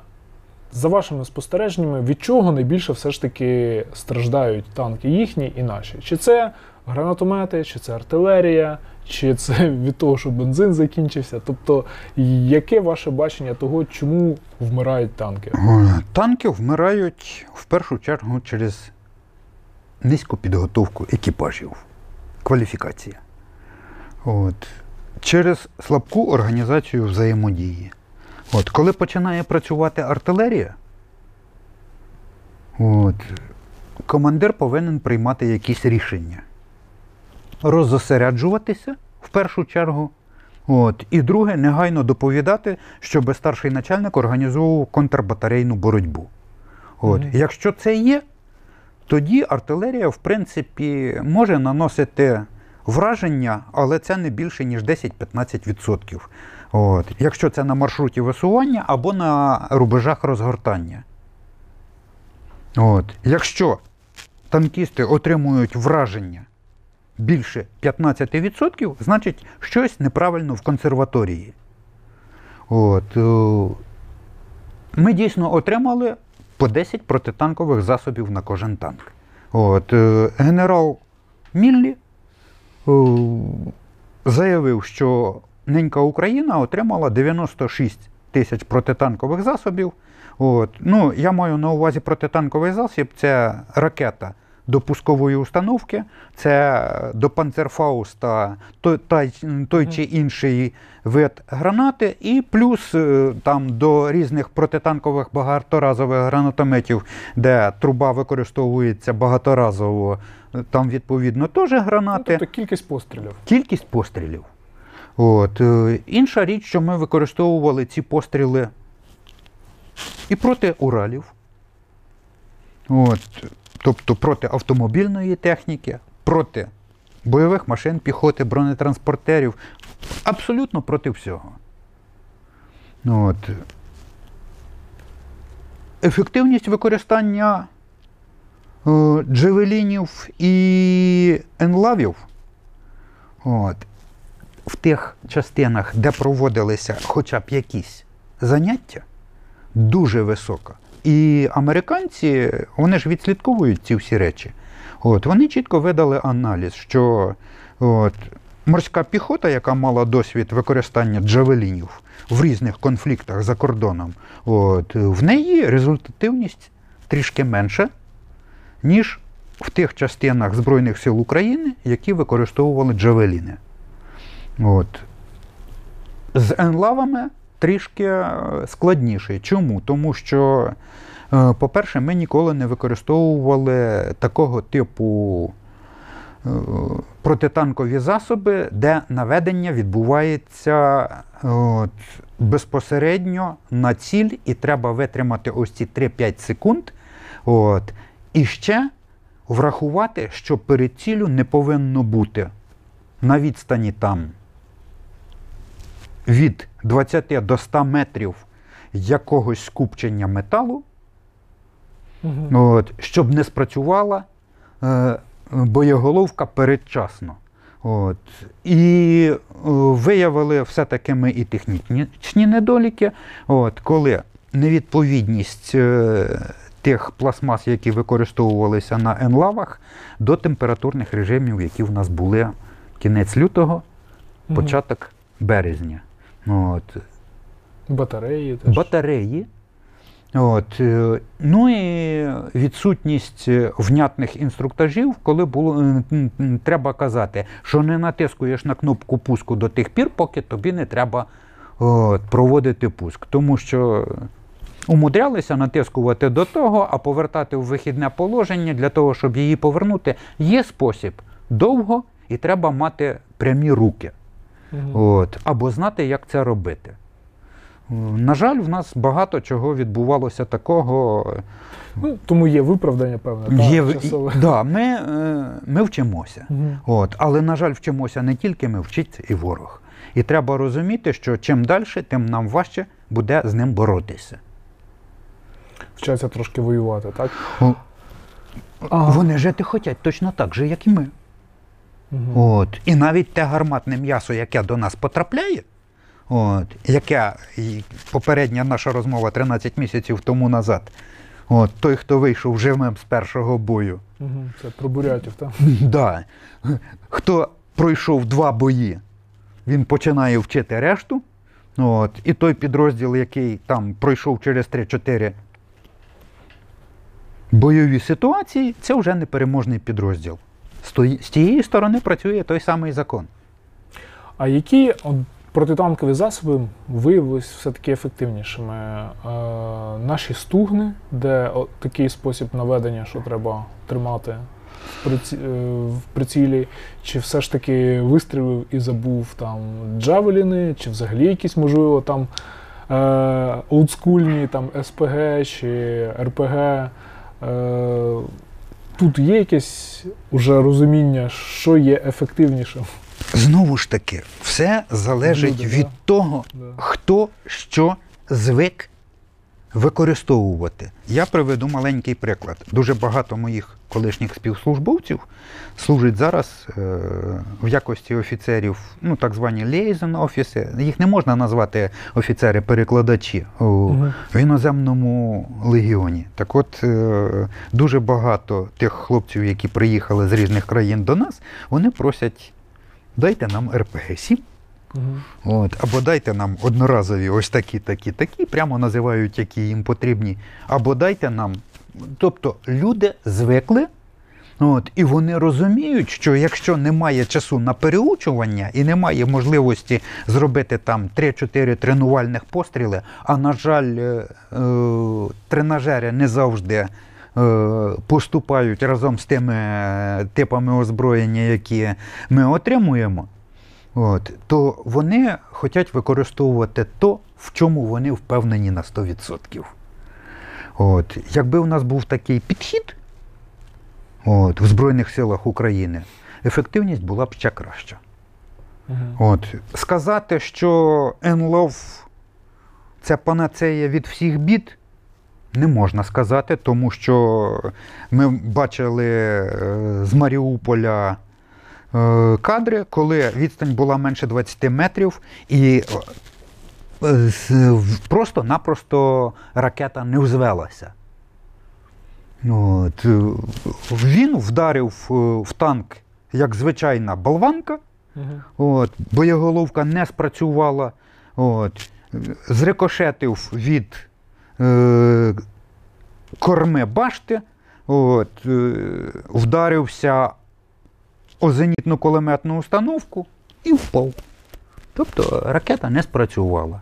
за вашими спостереженнями, від чого найбільше все ж таки страждають танки їхні і наші? Чи це гранатомети, чи це артилерія, чи це від того, що бензин закінчився? Тобто, яке ваше бачення того, чому вмирають танки? Е, Танки вмирають в першу чергу через низьку підготовку екіпажів, кваліфікація. От. Через слабку організацію взаємодії. От. Коли починає працювати артилерія, от, командир повинен приймати якісь рішення. Розосереджуватися в першу чергу. От. І друге, негайно доповідати, щоб старший начальник організовував контрбатарейну боротьбу. От. Мгм. Якщо це є, тоді артилерія, в принципі, може наносити враження, але це не більше, ніж 10-15%. От. Якщо це на маршруті висування або на рубежах розгортання. От. Якщо танкісти отримують враження більше 15%, значить щось неправильно в консерваторії. От. е, Ми дійсно отримали по 10 протитанкових засобів на кожен танк. От. е, Генерал Міллі е, заявив, що ненька Україна отримала 96 тисяч протитанкових засобів. От. Ну, я маю на увазі протитанковий засіб це ракета до пускової установки, це до панцерфауста той, той, той чи інший вид гранати, і плюс е, там до різних протитанкових багаторазових гранатометів, де труба використовується багаторазово, е, там відповідно теж Ну, гранати тобто кількість пострілів. кількість пострілів. От. е, Інша річ, що ми використовували ці постріли і проти Уралів. От, тобто проти автомобільної техніки, проти бойових машин, піхоти, бронетранспортерів, абсолютно проти всього. От. Ефективність використання е, джевелінів і енлавів от, в тих частинах, де проводилися хоча б якісь заняття, дуже висока. І американці, вони ж відслідковують ці всі речі. От, вони чітко видали аналіз, що от, морська піхота, яка мала досвід використання джавелінів в різних конфліктах за кордоном, от, в неї результативність трішки менша, ніж в тих частинах Збройних сил України, які використовували джавеліни. От. З енлавами трішки е, складніше. Чому? Тому що, е, по-перше, ми ніколи не використовували такого типу е, протитанкові засоби, де наведення відбувається от, безпосередньо на ціль, і треба витримати ось ці 3-5 секунд. От, і ще врахувати, що перед цілю не повинно бути на відстані там від 20 до 100 метрів якогось скупчення металу, Мгм. от, щоб не спрацювала е, боєголовка передчасно. От. І е, виявили все-таки ми і технічні недоліки, от, коли невідповідність е, тих пластмас, які використовувалися на енлавах, до температурних режимів, які в нас були кінець лютого, початок березня. От. Батареї теж. Батареї. От. е, Ну і відсутність внятних інструктажів, коли було, е, треба казати, що не натискуєш на кнопку пуску до тих пір, поки тобі не треба от, проводити пуск. Тому що умудрялися натискувати до того, а повертати в вихідне положення для того, щоб її повернути, є спосіб довго і треба мати прямі руки. Мгм. От, або знати, як це робити. На жаль, в нас багато чого відбувалося такого. Ну, тому є виправдання, певне. та, Є, часове. да, ми, е, ми вчимося. Мгм. От, але, на жаль, вчимося не тільки ми, вчиться і ворог. І треба розуміти, що чим далі, тим нам важче буде з ним боротися. Вчаться трошки воювати, так? О, Ага. Вони жити хочуть точно так же, як і ми. Мгм. От. І навіть те гарматне м'ясо, яке до нас потрапляє, от, яке попередня наша розмова 13 місяців тому назад. От, той, хто вийшов живим з першого бою, Мгм. Це про бурятів, так? да, хто пройшов два бої, він починає вчити решту. От, і той підрозділ, який там пройшов через 3-4 бойові ситуації, це вже непереможний підрозділ. З тієї сторони працює той самий закон. А які протитанкові засоби виявилися все-таки ефективнішими? Е, наші стугни, де такий спосіб наведення, що треба тримати е, в прицілі, чи все ж таки вистрілив і забув там джавеліни, чи взагалі якісь, можливо, там е, олдскульні там СПГ чи РПГ. Е, тут є якесь уже розуміння, що є ефективнішим. Знову ж таки, все залежить Люди, від да. того, Да. хто що звик використовувати. Я приведу маленький приклад. Дуже багато моїх колишніх співслужбовців служать зараз е, в якості офіцерів, ну так звані liaison офіси. Їх не можна назвати офіцери-перекладачі в іноземному легіоні. Так от е, дуже багато тих хлопців, які приїхали з різних країн до нас, вони просять. Дайте нам РПГ-7, Мгм. От, або дайте нам одноразові ось такі, такі, такі, прямо називають, які їм потрібні. Або дайте нам. Тобто люди звикли, от, і вони розуміють, що якщо немає часу на переучування і немає можливості зробити там 3-4 тренувальних постріли, а на жаль, е, е, тренажери не завжди. е, Поступають разом з тими типами озброєння, які ми отримуємо, От, то вони хочуть використовувати то, в чому вони впевнені на 100%. От, якби у нас був такий підхід от, в Збройних силах України, ефективність була б ще краща. Мгм. От, сказати, що НЛОВ це панацея від всіх бід, не можна сказати, тому що ми бачили е, з Маріуполя е, кадри, коли відстань була менше 20 метрів, і просто-напросто ракета не взвелася. От, е, він вдарив е, в танк як звичайна болванка. Мгм. От, боєголовка не спрацювала. От, зрикошетив від е, корми башти, от, е, вдарився о зенітну кулеметну установку і впав. Тобто ракета не спрацювала.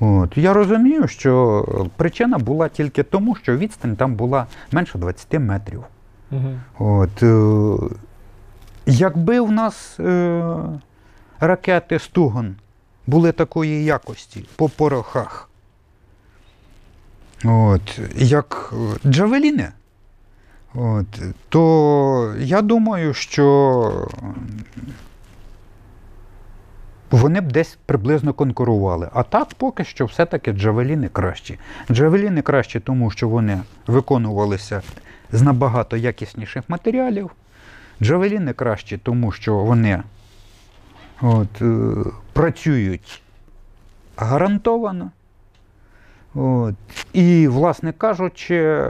От, я розумію, що причина була тільки тому, що відстань там була менше 20 метрів. Мгм. От, е, якби в нас е, ракети Стуган були такої якості по порохах, от, як Джавеліни, от, то я думаю, що вони б десь приблизно конкурували. А так поки що все-таки джавеліни кращі. Джавеліни кращі, тому що вони виконувалися з набагато якісніших матеріалів. Джавеліни кращі, тому що вони от, е, працюють гарантовано. От. І, власне кажучи,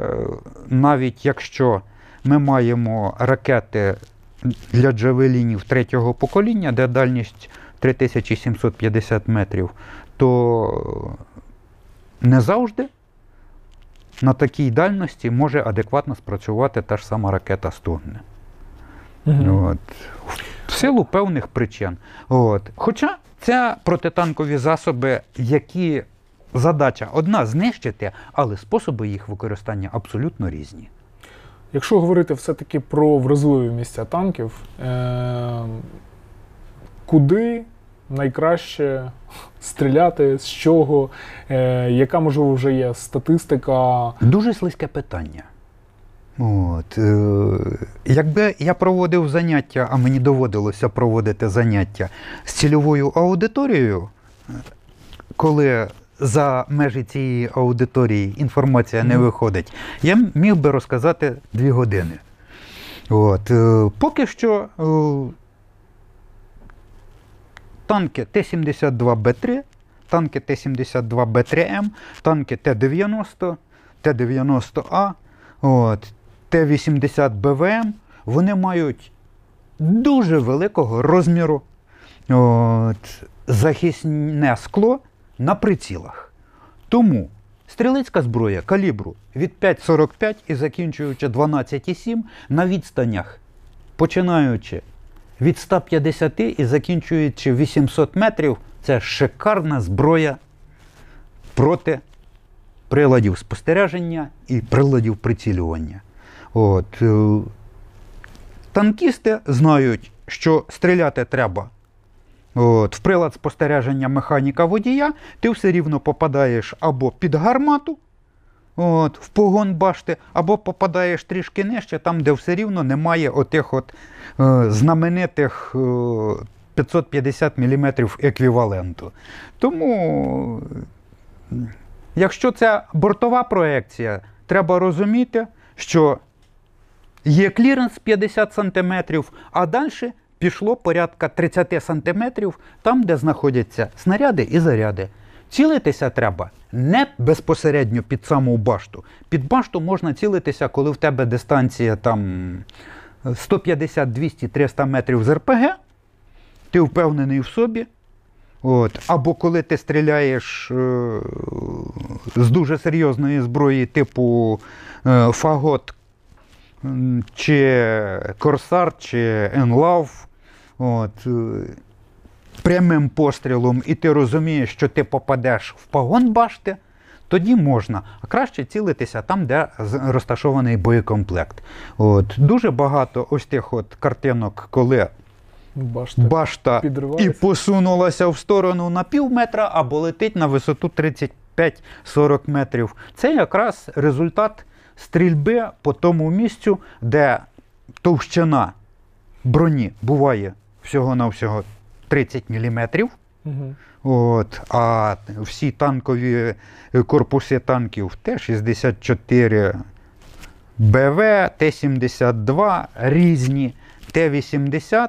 навіть якщо ми маємо ракети для джавелінів третього покоління, де дальність 3750 метрів, то не завжди на такій дальності може адекватно спрацювати та ж сама ракета Стугне. Мгм. От. В силу певних причин. От. Хоча це протитанкові засоби, які задача одна знищити, але способи їх використання абсолютно різні. Якщо говорити все-таки про вразливі місця танків, е- куди найкраще стріляти, з чого, е- яка можливо вже є статистика? Дуже слизьке питання. От, е, якби я проводив заняття, а мені доводилося проводити заняття з цільовою аудиторією, коли за межі цієї аудиторії інформація не виходить, я міг би розказати дві години. От, е, поки що е, танки Т-72Б3, танки Т-72Б3М, танки Т-90, Т-90А, Т-80БВМ, вони мають дуже великого розміру от, захисне скло на прицілах. Тому стрілецька зброя калібру від 5,45 і закінчуючи 12,7 на відстанях, починаючи від 150 і закінчуючи 800 метрів, це шикарна зброя проти приладів спостереження і приладів прицілювання. От, е, танкісти знають, що стріляти треба от, в прилад спостереження механіка водія, ти все рівно попадаєш або під гармату, от, в погон башти, або попадаєш трішки нижче, там, де все рівно немає отих от, е, знаменитих е, 550 мм еквіваленту. Тому, якщо це бортова проекція, треба розуміти, що є кліренс 50 см, а далі пішло порядка 30 см, там, де знаходяться снаряди і заряди. Цілитися треба не безпосередньо під саму башту. Під башту можна цілитися, коли в тебе дистанція там 150, 200, 300 метрів з РПГ, ти впевнений в собі. От. Або коли ти стріляєш е, з дуже серйозної зброї, типу е, фагот чи Корсар, чи Енлав, от, прямим пострілом, і ти розумієш, що ти попадеш в погон башти, тоді можна. А краще цілитися там, де розташований боєкомплект. От. Дуже багато ось тих от картинок, коли Бачите, башта і посунулася в сторону на пів метра, або летить на висоту 35 35-40 метрів. Це якраз результат стрільби по тому місцю, де товщина броні буває всього-навсього 30 мм. Угу. От, а всі танкові е, корпуси танків Т-64, БВ, Т-72 різні, Т-80,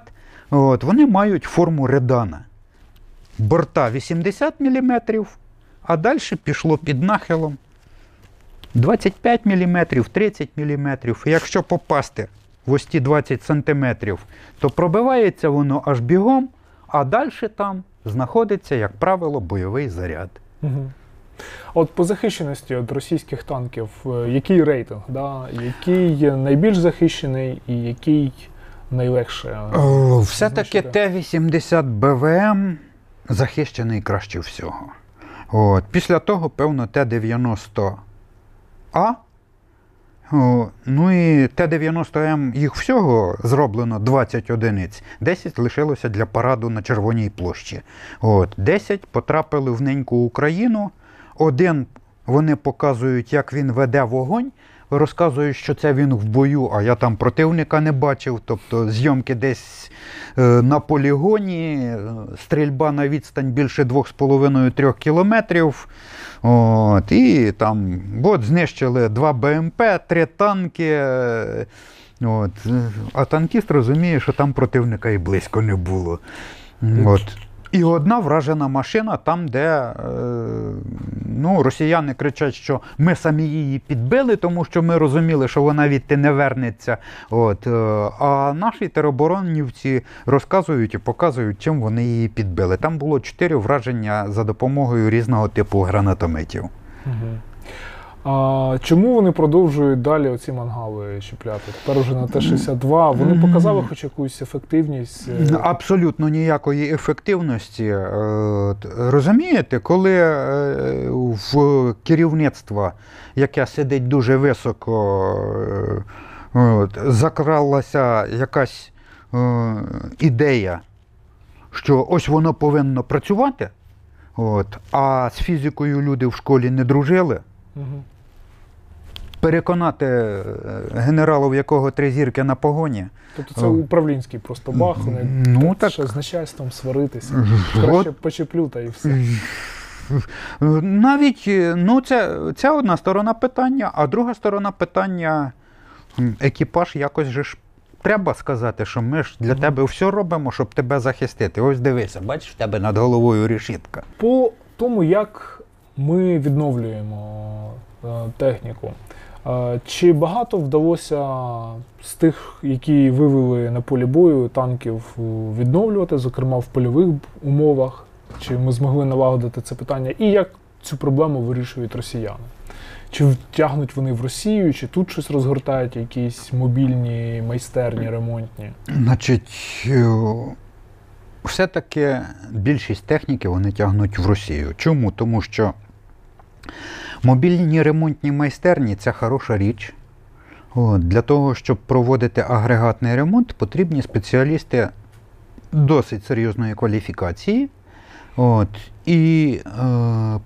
от, вони мають форму редана. Борта 80 мм, а далі пішло під нахилом 25 мм, 30 мм. Якщо попасти в ось ті 20 см, то пробивається воно аж бігом, а далі там знаходиться, як правило, бойовий заряд. Угу. От по захищеності від російських танків, е, який рейтинг? Да? Який найбільш захищений і який найлегше? Все-таки? Т-80 БВМ захищений краще всього. От. Після того, певно, Т-90А. Ну і Т-90М їх всього зроблено 20 одиниць. 10 лишилося для параду на Червоній площі. От. 10 потрапили в неньку Україну. Один вони показують, як він веде вогонь. Розказують, що це він в бою, а я там противника не бачив. Тобто зйомки десь е, на полігоні, е, стрільба на відстань більше 2,5-3 кілометрів. От, і там от, знищили два БМП, три танки. е, От, а танкіст розуміє, що там противника і близько не було. От. І одна вражена машина там, де е, ну, росіяни кричать, що ми самі її підбили, тому що ми розуміли, що вона відти не вернеться. От, е, а наші тероборонівці розказують і показують, чим вони її підбили. Там було чотири враження за допомогою різного типу гранатометів. Угу. А чому вони продовжують далі оці мангали чіпляти? Тепер уже на Т-62. Вони показали хоч якусь ефективність. е, Абсолютно ніякої ефективності. Е, Розумієте, коли е, в керівництво, яке сидить дуже високо, закралася якась ідея, що ось воно повинно працювати, от, а з фізикою люди в школі не дружили. Переконати е, генерала, в якого три зірки на погоні. Тобто це управлінський просто бах, вони Ну, так. ще з начальством сваритися. Краще почеплю та і все. Навіть е, ну, це, це одна сторона питання, а друга сторона питання екіпаж якось же ж треба сказати, що ми ж для Мгм. тебе все робимо, щоб тебе захистити. Ось дивися, бачиш, в тебе над головою решітка. По тому, як ми відновлюємо е, техніку, чи багато вдалося з тих, які вивели на полі бою танків, е, відновлювати, зокрема в польових умовах? Чи ми змогли налагодити це питання? І як цю проблему вирішують росіяни? Чи втягнуть вони в Росію, чи тут щось розгортають, якісь мобільні майстерні, ремонтні? Значить, е, все-таки більшість техніки вони тягнуть в Росію. Чому? Тому що мобільні ремонтні майстерні це хороша річ. От, для того, щоб проводити агрегатний ремонт, потрібні спеціалісти досить серйозної кваліфікації. От, і е,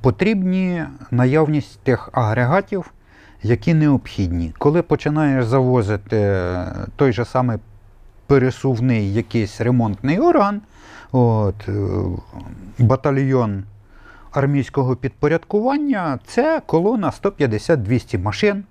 потрібні наявність тих агрегатів, які необхідні. Коли починаєш завозити той же самий пересувний якийсь ремонтний орган, от, е, батальйон армійського підпорядкування, це колона 150-200 машин.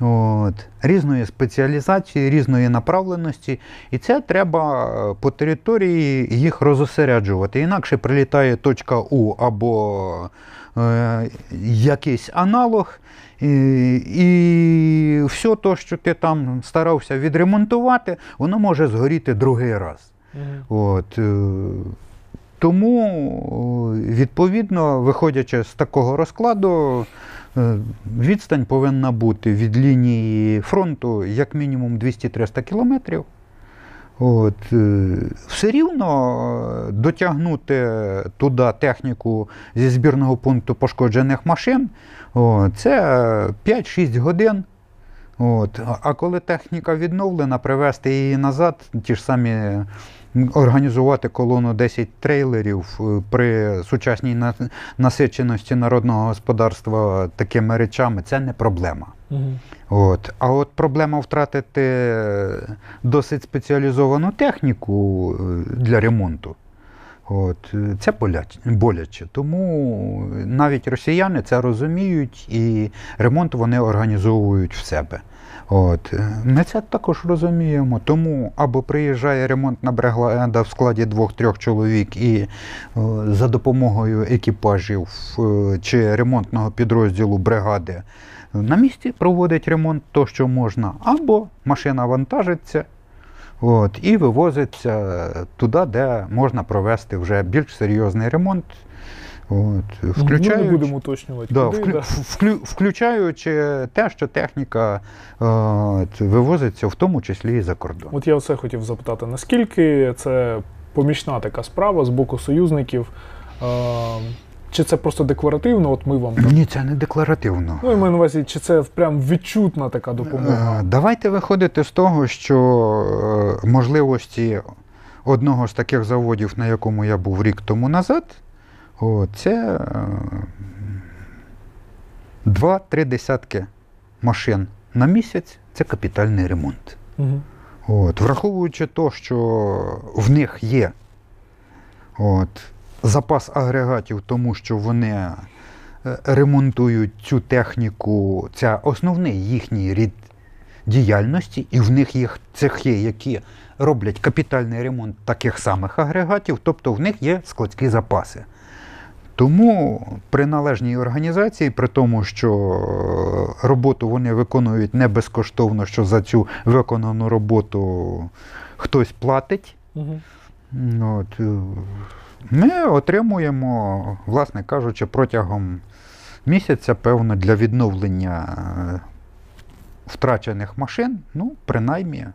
От, різної спеціалізації, різної направленості, і це треба е, по території їх розосереджувати. Інакше прилітає точка У або е, якийсь аналог, і, і все те, що ти там старався відремонтувати, воно може згоріти другий раз. От, е, тому, відповідно, виходячи з такого розкладу, е, відстань повинна бути від лінії фронту як мінімум 200-300 кілометрів. От, е, все рівно е, дотягнути туди техніку зі збірного пункту пошкоджених машин, о, це 5-6 годин. От. А- коли техніка відновлена, привезти її назад, ті ж самі організувати колону 10 трейлерів е, при сучасній насиченості народного господарства такими речами це не проблема. Мгм. От. А от проблема втратити досить спеціалізовану техніку е, для ремонту. От. Це боляче. Тому навіть росіяни це розуміють і ремонт вони організовують в себе. От. е, Ми це також розуміємо. Тому або приїжджає ремонтна бригада в складі двох-трьох чоловік і е, за допомогою екіпажів е, чи ремонтного підрозділу бригади на місці проводить ремонт то, що можна, або машина вантажиться от, і вивозиться туди, де можна провести вже більш серйозний ремонт. От, Ну, не будемо уточнювати. да, куди, вклю- да. вклю- включаючи те, що техніка е, от, вивозиться в тому числі і за кордон. От я оце хотів запитати, наскільки це помічна така справа з боку союзників? Е, чи це просто декларативно? От ми вам. Ні, це не декларативно. Ну, і маю на увазі, чи це прям відчутна така допомога? Е, Давайте виходити з того, що е, можливості одного з таких заводів, на якому я був рік тому назад, це е, два-три десятки машин на місяць це капітальний ремонт. Мгм. От, враховуючи те, що в них є от, запас агрегатів, тому що вони е, ремонтують цю техніку, це основний їхній рід діяльності, і в них є цехи, які роблять капітальний ремонт таких самих агрегатів, тобто в них є складські запаси. Тому при належній організації, при тому, що е, роботу вони виконують не безкоштовно, що за цю виконану роботу хтось платить, Мгм. От, е, ми отримуємо, власне кажучи, протягом місяця, певно, для відновлення е, втрачених машин, ну, принаймні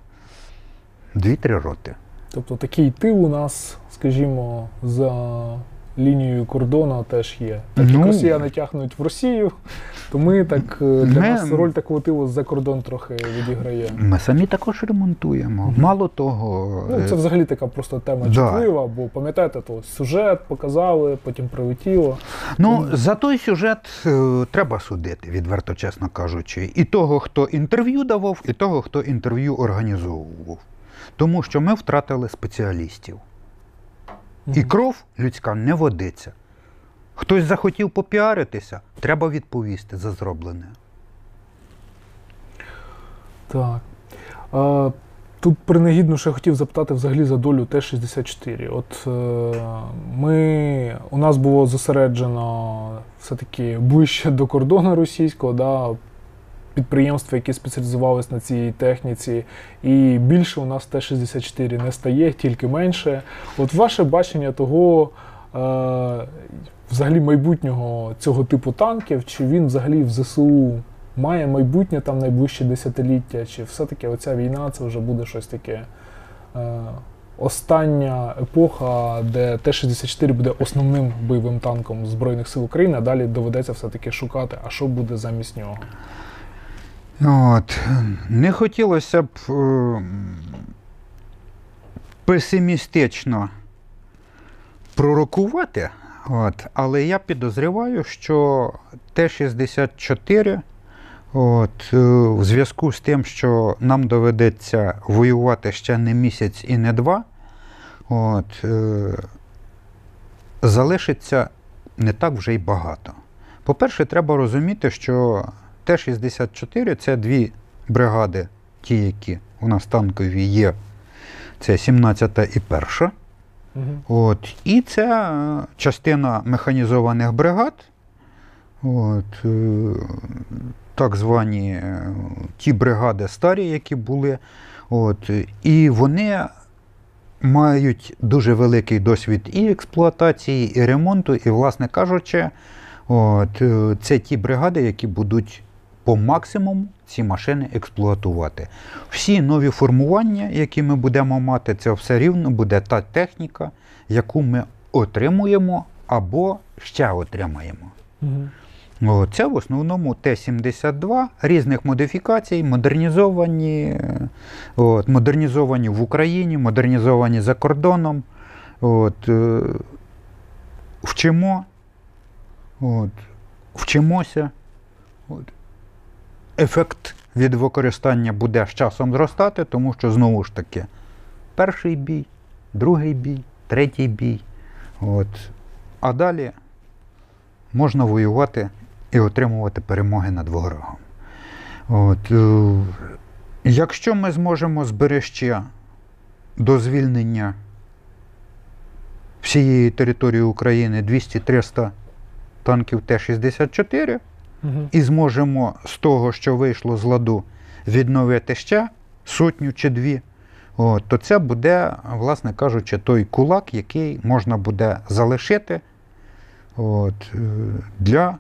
2-3 роти. Тобто такий тил у нас, скажімо, за лінією кордону теж є. Так як Ну. росіяни тягнуть в Росію, то ми так е, для Ми- нас роль такого тилу за кордон трохи відіграє. Ми самі також ремонтуємо. Мало того, Ну, це е, взагалі така просто тема Да. чутлива, бо пам'ятаєте, то сюжет показали, потім прилетіло. Ну, за той сюжет е, треба судити, відверто чесно кажучи. І того, хто інтерв'ю давав, і того, хто інтерв'ю організовував. Тому що ми втратили спеціалістів. І кров людська не водиться. Хтось захотів попіаритися, треба відповісти за зроблене. Так. А, тут принагідно ще хотів запитати взагалі за долю Т-64. От е, ми, у нас було зосереджено все-таки ближче до кордону російського, да, підприємства, які спеціалізувалися на цій техніці, і більше у нас Т-64 не стає, тільки менше. От ваше бачення того. Е, Взагалі майбутнього цього типу танків, чи він взагалі в ЗСУ має майбутнє там найближче десятиліття, чи все-таки оця війна це вже буде щось таке е, остання епоха, де Т-64 буде основним бойовим танком Збройних сил України, а далі доведеться все-таки шукати, а що буде замість нього. От. Не хотілося б е, песимістично пророкувати, от, але я підозріваю, що Т-64 от, е, в зв'язку з тим, що нам доведеться воювати ще не місяць і не два, от, е, залишиться не так вже й багато. По-перше, треба розуміти, що Т-64 це дві бригади, ті, які у нас танкові є. Це 17 і 1. Угу. От, і це частина механізованих бригад, от, е, так звані е, ті бригади старі, які були. От, і вони мають дуже великий досвід і експлуатації, і ремонту, і, власне кажучи, от, е, це ті бригади, які будуть по максимуму ці машини експлуатувати. Всі нові формування, які ми будемо мати, це все рівно буде та техніка, яку ми отримуємо або ще отримаємо. Угу. Це в основному Т-72 різних модифікацій, модернізовані, от, модернізовані в Україні, модернізовані за кордоном. От, е, вчимо, от, вчимося. От. Ефект від використання буде з часом зростати, тому що знову ж таки перший бій, другий бій, третій бій. От. А далі можна воювати і отримувати перемоги над ворогом. От, е, якщо ми зможемо зберегти до звільнення всієї території України 200-300 танків Т-64 І зможемо з того, що вийшло з ладу, відновити ще сотню чи дві, от, то це буде, власне кажучи, той кулак, який можна буде залишити от, е, для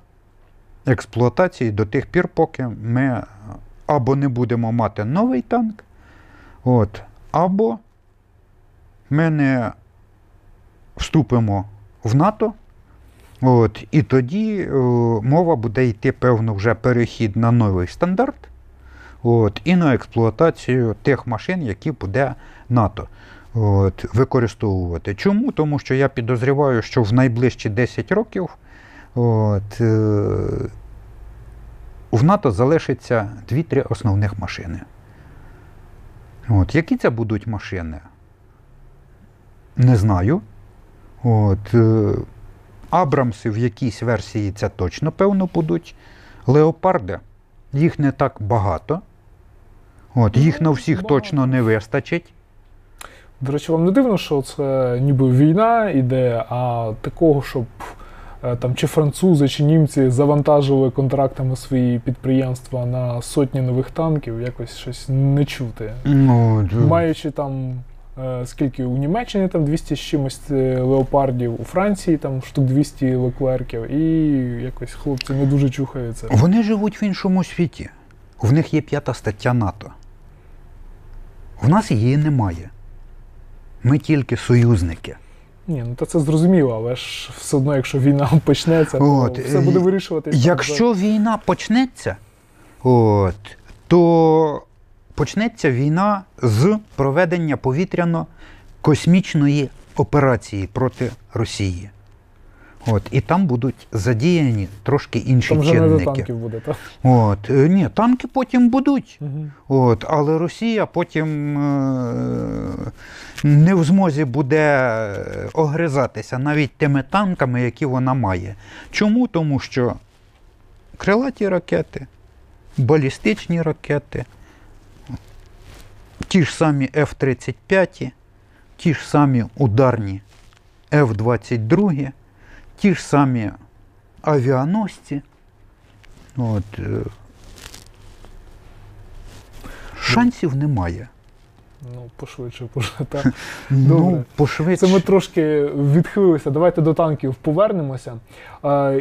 експлуатації до тих пір, поки ми або не будемо мати новий танк, от, або ми не вступимо в НАТО. От, і тоді е, мова буде йти, певно, вже перехід на новий стандарт от, і на експлуатацію тих машин, які буде НАТО от, використовувати. Чому? Тому що я підозріваю, що в найближчі 10 років от, е, в НАТО залишиться 2-3 основних машини. От, які це будуть машини? Не знаю. От, е, Абрамси в якійсь версії це точно, певно, будуть. Леопарди, їх не так багато. От, їх на всіх Багато. точно не вистачить. До речі, вам не дивно, що це ніби війна іде, а такого, щоб е, там чи французи, чи німці завантажили контрактами свої підприємства на сотні нових танків, якось щось не чути. Ну, Маючи там скільки у Німеччині там 200 з чимось е, леопардів, у Франції там штук 200 леклерків, і якось хлопці не дуже чухаються. Вони живуть в іншому світі. В них є п'ята стаття НАТО. В нас її немає. Ми тільки союзники. Ні, ну та це зрозуміло, але ж все одно, якщо війна почнеться, то все е, буде вирішуватися. Якщо війна почнеться, от, то почнеться війна з проведення повітряно-космічної операції проти Росії. От, і там будуть задіяні трошки інші там вже не до чинники. танків буде, так? От, е, ні, танки потім будуть. Угу. От, але Росія потім е, не в змозі буде огризатися навіть тими танками, які вона має. Чому? Тому що крилаті ракети, балістичні ракети, ті ж самі F-35, ті ж самі ударні F-22, ті ж самі авіаносці. От, е, Шансів немає. Ну, пошвидше, пошвидше. Так. Ну, пошвидше. Це ми трошки відхилилися. Давайте до танків повернемося.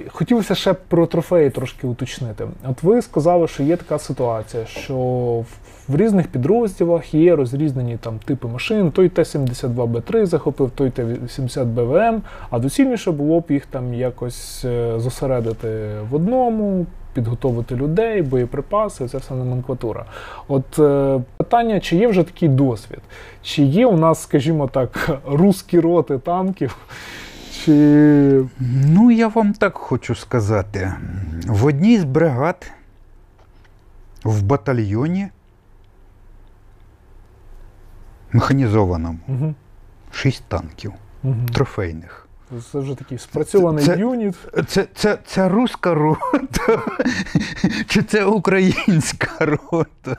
Хотілося ще про трофеї трошки уточнити. От ви сказали, що є така ситуація, що в- в різних підрозділах є розрізнені там типи машин. Той Т-72Б3 захопив, той Т-80БВМ, а доцільніше було б їх там якось е, зосередити в одному, підготовити людей, боєприпаси, це все номенклатура. От е, питання, чи є вже такий досвід? Чи є у нас, скажімо так, русські роти танків? Чи Ну, я вам так хочу сказати. В одній з бригад в батальйоні механізованому угу. шість танків Угу. трофейних. це вже такий спрацьований Це- юніт? Це, це, це руська рота чи це українська рота?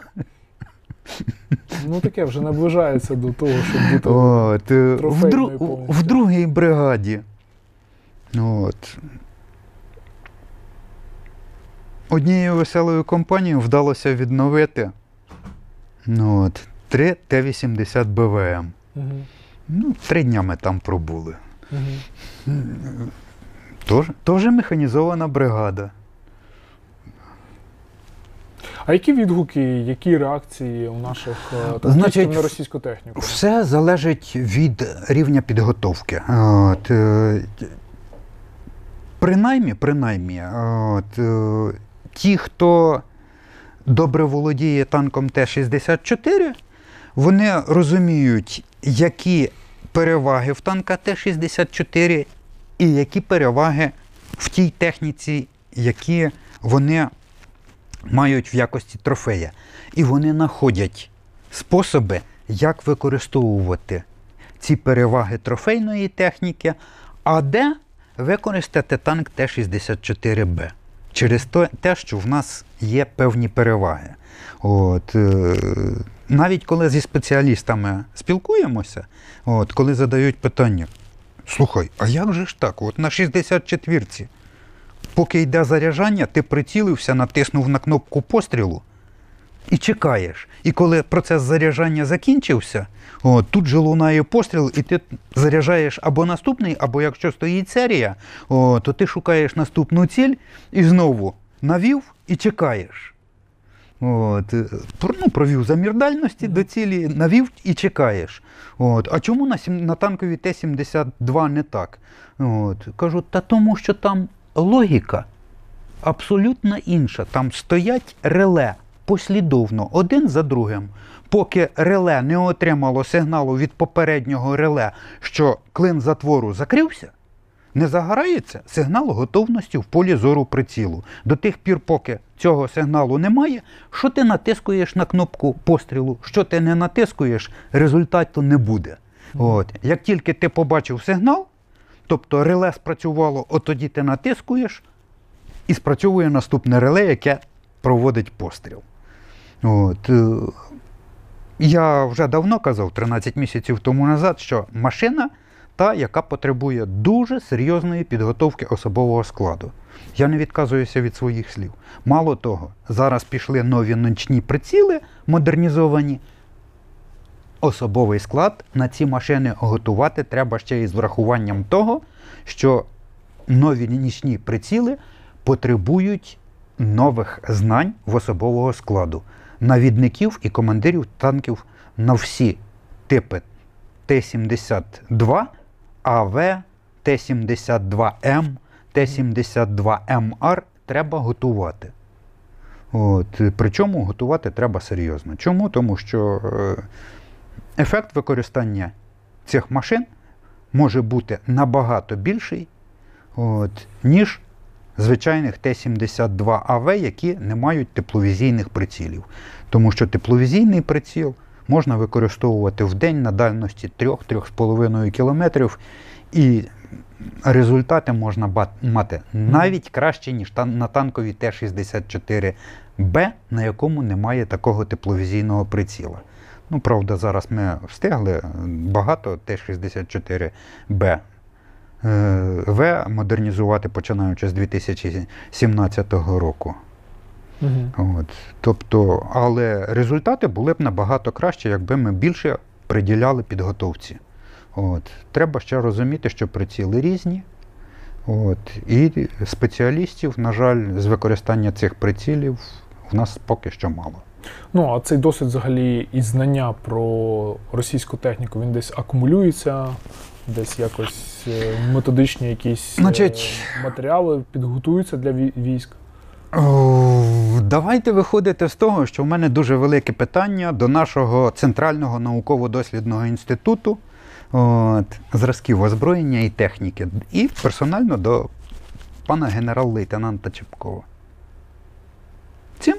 Ну таке вже наближається до того, щоб бути. От, е, в, дру- в другій бригаді. От. Однією веселою компанією вдалося відновити ну, от, 3 Т-80 БВМ. Угу. Ну, три дня ми там пробули. Угу. Тож, теж механізована бригада. А які відгуки, які реакції у наших е, Значить, на російську техніку? Все залежить від рівня підготовки. От, е, принаймні, принаймні, от, е, ті, хто добре володіє танком Т-64, вони розуміють, які переваги в танка Т-64 і які переваги в тій техніці, які вони мають в якості трофея. І вони знаходять способи, як використовувати ці переваги трофейної техніки, а де використати танк Т-64Б. Через те, що в нас є певні переваги. От, е, навіть коли зі спеціалістами спілкуємося, от, коли задають питання, слухай, а як же ж так? От на 64-ці, поки йде заряджання, ти прицілився, натиснув на кнопку пострілу і чекаєш. І коли процес заряджання закінчився, от, тут же лунає постріл, і ти заряджаєш або наступний, або якщо стоїть серія, о, то ти шукаєш наступну ціль і знову навів і чекаєш. От, е, ну, провів замір дальності до цілі, навів і чекаєш. От. А чому на, на танковій Т-72 не так? От. Кажу, та тому що там логіка абсолютно інша. Там стоять реле послідовно, один за другим. Поки реле не отримало сигналу від попереднього реле, що клин затвору закрився, не загорається сигнал готовності в полі зору прицілу. До тих пір, поки цього сигналу немає, що ти натискуєш на кнопку пострілу, що ти не натискуєш, результату не буде. От. Як тільки ти побачив сигнал, тобто реле спрацювало, от тоді ти натискуєш і спрацьовує наступне реле, яке проводить постріл. От. е, Я вже давно казав, 13 місяців тому назад, що машина та, яка потребує дуже серйозної підготовки особового складу. Я не відказуюся від своїх слів. Мало того, зараз пішли нові ночні приціли модернізовані. Особовий склад на ці машини готувати треба ще із врахуванням того, що нові нічні приціли потребують нових знань в особового складу, навідників і командирів танків на всі типи Т-72, АВ, Т-72М, Т-72МР треба готувати. От, причому готувати треба серйозно. Чому? Тому що е, ефект використання цих машин може бути набагато більший, от, ніж звичайних Т-72АВ, які не мають тепловізійних прицілів. Тому що тепловізійний приціл можна використовувати в день на дальності 3-3,5 кілометрів, і результати можна мати навіть краще, ніж на танковій Т-64Б, на якому немає такого тепловізійного приціла. Ну, правда, зараз ми встигли багато Т-64Б е, В модернізувати починаючи з 2017 року. Угу. От. Тобто, але результати були б набагато краще, якби ми більше приділяли підготовці. От. Треба ще розуміти, що приціли різні. От. І спеціалістів, на жаль, з використання цих прицілів в нас поки що мало. Ну, а цей досвід взагалі і знання про російську техніку, він десь акумулюється, десь якось е, методичні якісь е, Значить- матеріали підготуються для військ. Давайте виходити з того, що в мене дуже велике питання до нашого Центрального науково-дослідного інституту от, зразків озброєння і техніки, і персонально до пана генерал-лейтенанта Чепкова. Цим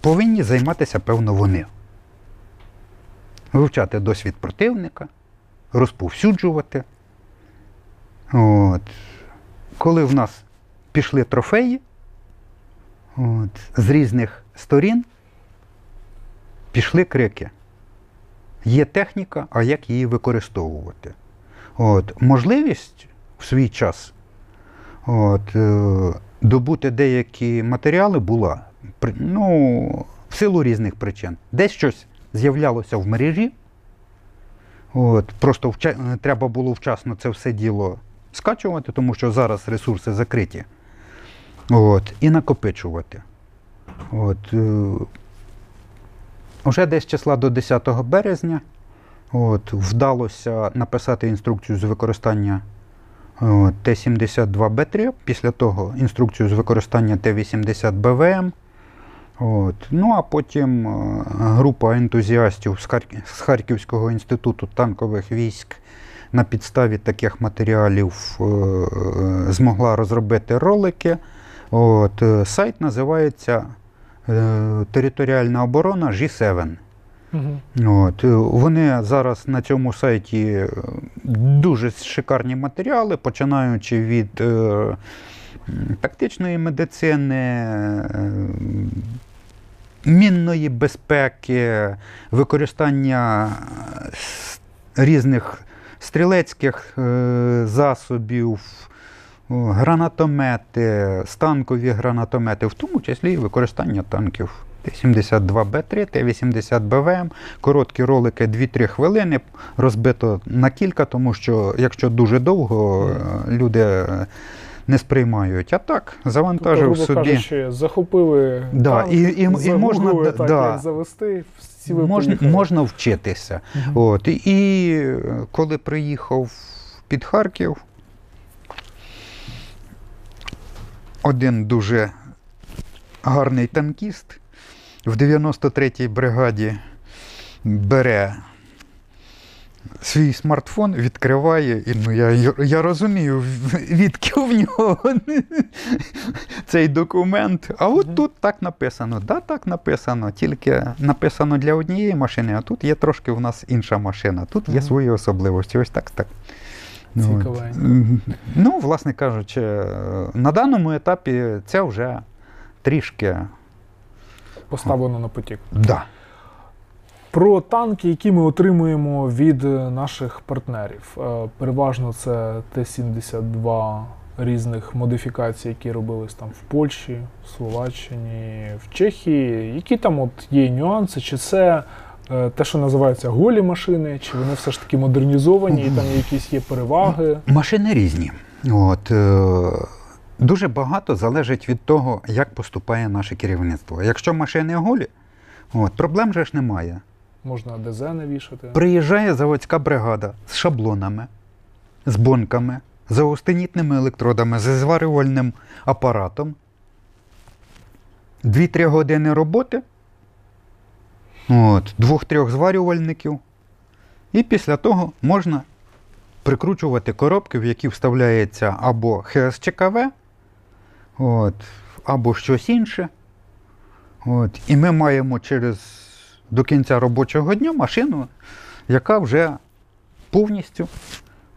повинні займатися, певно, вони. Вивчати досвід противника, розповсюджувати. От. Коли в нас пішли трофеї, От. З різних сторін пішли крики. Є техніка, а як її використовувати? От. Можливість в свій час от, е, добути деякі матеріали була ну, в силу різних причин. Десь щось з'являлося в мережі. От, просто вча- треба було вчасно це все діло скачувати, тому що зараз ресурси закриті. От, і накопичувати. От, е, уже десь числа до 10 березня от, вдалося написати інструкцію з використання От, Т-72Б3, після того інструкцію з використання Т-80БВМ. От. Ну а потім е, група ентузіастів з, Харківського інституту танкових військ на підставі таких матеріалів е, е, змогла розробити ролики. От, е, сайт називається е, Територіальна оборона G7. Угу. От, е, вони зараз на цьому сайті дуже шикарні матеріали, починаючи від е, тактичної медицини, е, мінної безпеки, використання різних стрілецьких е, засобів, гранатомети, станкові гранатомети, в тому числі і використання танків. Т-72Б3, Т-80БВМ, короткі ролики 2-3 хвилини, розбито на кілька, тому що якщо дуже довго, е, люди е, не сприймають. А так, завантажив Тобто, собі. кажучи, захопили Да, танк, і- і- і можна, так, да. як завести, Можна, можна вчитися. Мгм. От, і, і е, коли приїхав під Харків, один дуже гарний танкіст в 93-й бригаді бере свій смартфон, відкриває, і ну, я, я розумію, відки в нього цей документ. А от тут так написано. Да, так написано, тільки написано для однієї машини, а тут є трошки в нас інша машина. Тут є свої особливості. Ось так так. Ну, от. Ну, власне кажучи, на даному етапі це вже трішки. Поставлено на потік. Да. Про танки, які ми отримуємо від е, наших партнерів. Е, Переважно це Т-72 різних модифікацій, які робились там в Польщі, в Словаччині, в Чехії. Які там от є нюанси? Чи це е, те, що називається голі машини, чи вони все ж таки модернізовані, і там якісь є переваги? Машини різні. От, е, дуже багато залежить від того, як поступає наше керівництво. Якщо машини голі, от, проблем же ж немає. Можна ДЗ навішати. Приїжджає заводська бригада з шаблонами, з бонками, з аустенітними електродами, з зварювальним апаратом. Дві-три години роботи. От, двох-трьох зварювальників. І після того можна прикручувати коробки, в які вставляється або ХСЧКВ, от, або щось інше. От, і ми маємо через до кінця робочого дня машину, яка вже повністю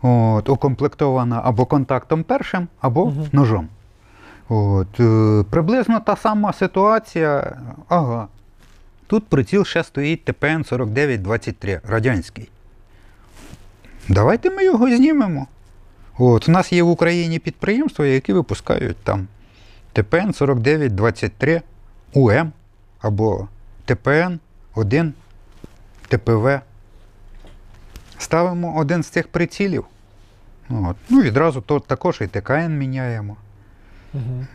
от, укомплектована або контактом першим, або Мгм. ножом. От, е, приблизно та сама ситуація. Ага. Тут приціл ще стоїть ТПН 4923 радянський. Давайте ми його знімемо. От, у нас є в Україні підприємства, які випускають там ТПН 4923 УМ або ТПН 1 ТПВ. Ставимо один з цих прицілів. От. Ну, відразу то, також і ТКН міняємо. Угу.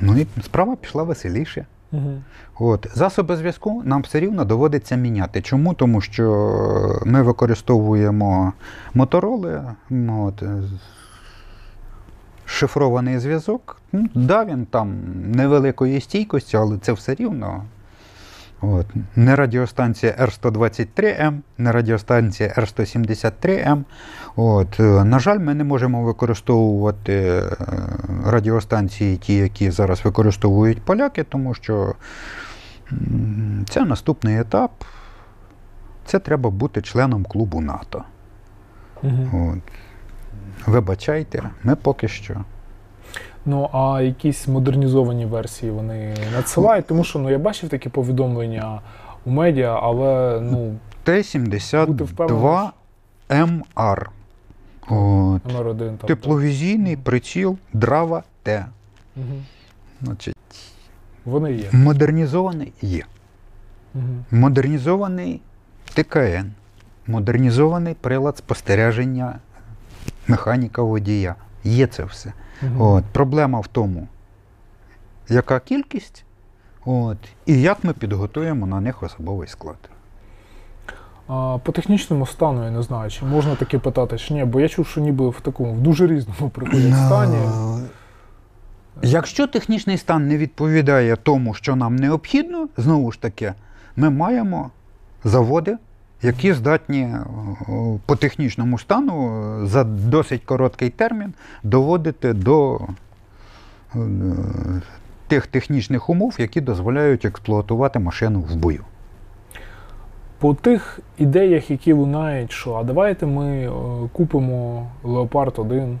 Ну і справа пішла веселіше. Угу. От, засоби зв'язку нам все рівно доводиться міняти. Чому? Тому що ми використовуємо мотороли, от, е, шифрований зв'язок. Ну, да, він там невеликої стійкості, але це все рівно. От. Не радіостанція R123M, не радіостанція R173M. От. е, На жаль, ми не можемо використовувати е, радіостанції, ті, які зараз використовують поляки, тому що це наступний етап. Це треба бути членом клубу НАТО. Угу. От. Вибачайте, ми поки що. Ну, а якісь модернізовані версії вони надсилають, тому що ну, я бачив такі повідомлення у медіа, але ну, Бути впевненим, Т-72МР. От. номер один там. Тепловізійний приціл Драва Т. Угу. Значить, Вони є. модернізований є. Угу. Модернізований ТКН. Модернізований прилад спостереження механіка водія. Є це все. Угу. От, проблема в тому, яка кількість, от, і як ми підготуємо на них особовий склад. А, По технічному стану я не знаю, чи можна таке питати, чи ні, бо я чув, що ніби в такому в дуже різному приходять стані. Е, Якщо технічний стан не відповідає тому, що нам необхідно, знову ж таки, ми маємо заводи, які здатні е, по технічному стану е, за досить короткий термін доводити до е, тих технічних умов, які дозволяють експлуатувати машину в бою. По тих ідеях, які лунають, що а давайте ми купимо Леопард 1,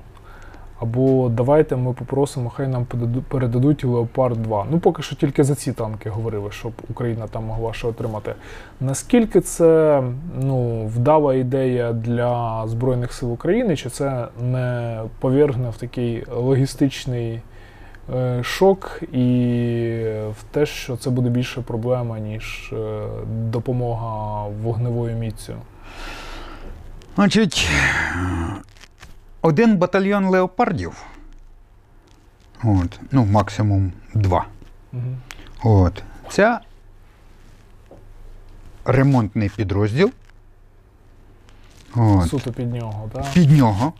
або давайте ми попросимо, хай нам передадуть Леопард 2. Ну, поки що тільки за ці танки говорили, щоб Україна там могла ще отримати. Наскільки це ну, вдала ідея для Збройних сил України, чи це не повергне в такий логістичний е, шок і в те, що це буде більше проблема, ніж е, допомога вогневою міцю. Значить, один батальйон леопардів, от, ну, максимум два. Угу. От. Це ремонтний підрозділ. От. Суто під нього, так? Під нього.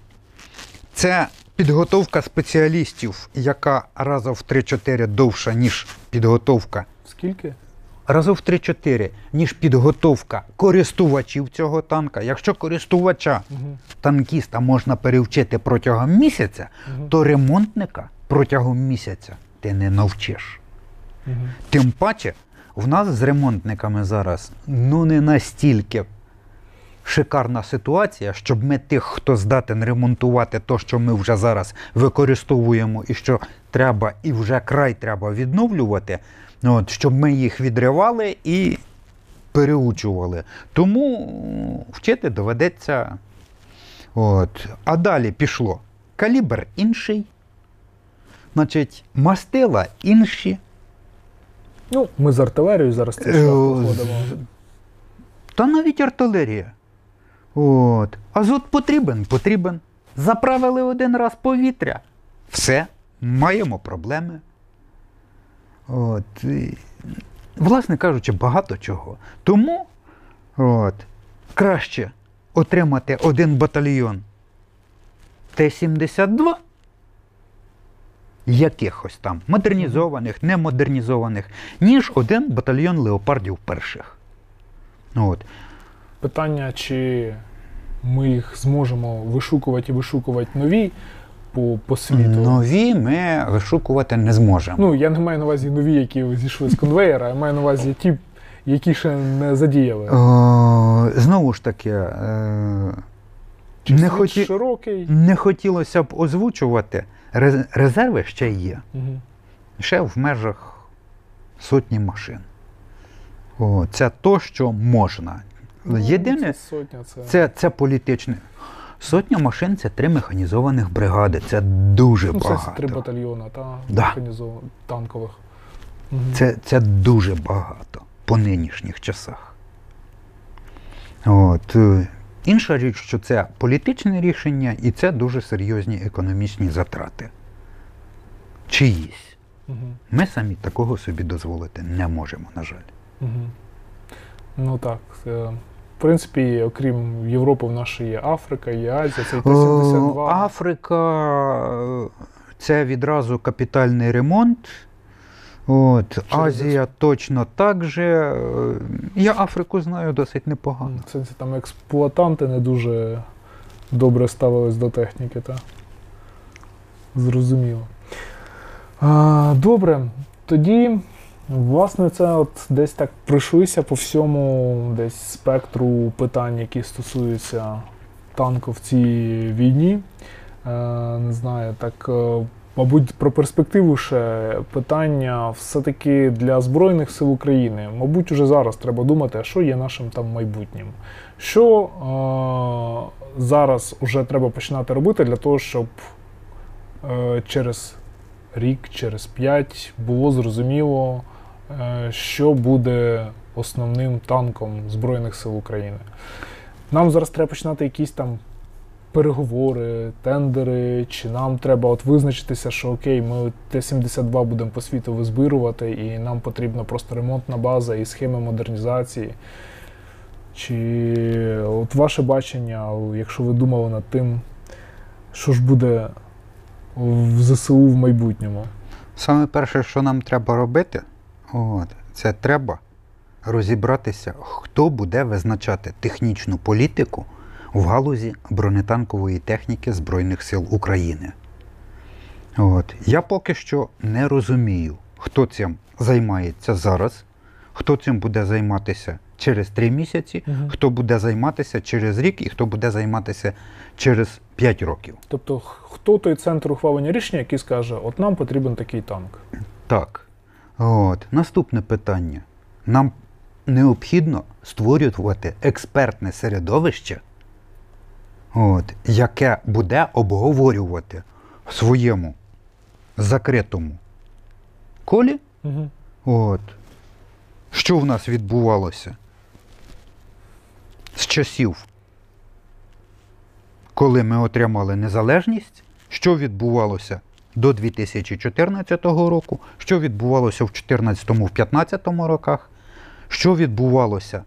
Це підготовка спеціалістів, яка разом в 3-4 довша, ніж підготовка. Скільки? Разом в 3-4, ніж підготовка користувачів цього танка. Якщо користувача Угу. танкіста можна перевчити протягом місяця, Угу. то ремонтника протягом місяця ти не навчиш. Угу. Тим паче, в нас з ремонтниками зараз ну не настільки шикарна ситуація, щоб ми тих, хто здатен ремонтувати то, що ми вже зараз використовуємо, і що треба, і вже край треба відновлювати, от, щоб ми їх відривали і переучували. Тому вчити доведеться. От. А далі пішло калібр інший, значить, мастила інші. Ну, ми з артилерією зараз Е, з- проходимо. Та навіть артилерія. От. Азот потрібен, потрібен. Заправили один раз повітря. Все, маємо проблеми. От. І, власне кажучи, багато чого. Тому от, краще отримати один батальйон Т-72, якихось там модернізованих, немодернізованих, ніж один батальйон леопардів перших. От. Питання, чи ми їх зможемо вишукувати і вишукувати нові по, по світу. Нові ми вишукувати не зможемо. Ну, я не маю на увазі нові, які зійшли з конвейера, я маю на увазі ті, які ще не задіяли. О, знову ж таки, е, не, хоті... широкий. не хотілося б озвучувати. Резерви ще є. Угу. Ще в межах сотні машин. О, це то, що можна. Єдине, Це сотня, це, це, це політичне. Сотня машин це три механізованих бригади. Це дуже ну, це три батальйони та, Да. механізов- танкових. Це, це дуже багато по нинішніх часах. От. е, Інша річ, що це політичне рішення і це дуже серйозні економічні затрати. Чиїсь. Мгм. Ми самі такого собі дозволити не можемо, на жаль. Мгм. Ну так. е, В принципі, окрім Європи, в нас є Африка, є Азія, це і Т-72. Африка е, це відразу капітальний ремонт. От, Азія точно так же. Е, Я Африку знаю досить непогано. Це, це там експлуатанти не дуже добре ставились до техніки, та? Зрозуміло. А, добре, тоді, власне, це от десь так пройшлися по всьому десь спектру питань, які стосуються танку в цій війні. Е, не знаю, так. е, Мабуть, про перспективу ще питання все-таки для Збройних сил України. Мабуть, уже зараз треба думати, а що є нашим там майбутнім. Що е, зараз вже треба починати робити для того, щоб е, через рік, через п'ять було зрозуміло, що буде основним танком Збройних сил України. Нам зараз треба починати якісь там переговори, тендери, чи нам треба от визначитися, що окей, ми Т-72 будемо по світу визбирувати, і нам потрібна просто ремонтна база і схеми модернізації. Чи от ваше бачення, якщо ви думали над тим, що ж буде в ЗСУ в майбутньому? Саме перше, що нам треба робити, от, це треба розібратися, хто буде визначати технічну політику в галузі бронетанкової техніки Збройних сил України. От. Я поки що не розумію, хто цим займається зараз, хто цим буде займатися через три місяці, Мгм. хто буде займатися через рік і хто буде займатися через 5 років. Тобто, хто той центр ухвалення рішення, який скаже, от нам потрібен такий танк. Так. От. Наступне питання. Нам необхідно створювати експертне середовище, от, яке буде обговорювати в своєму закритому колі, Угу. от, що в нас відбувалося з часів, коли ми отримали незалежність, що відбувалося до 2014 року, що відбувалося в 2014-2015 роках, що відбувалося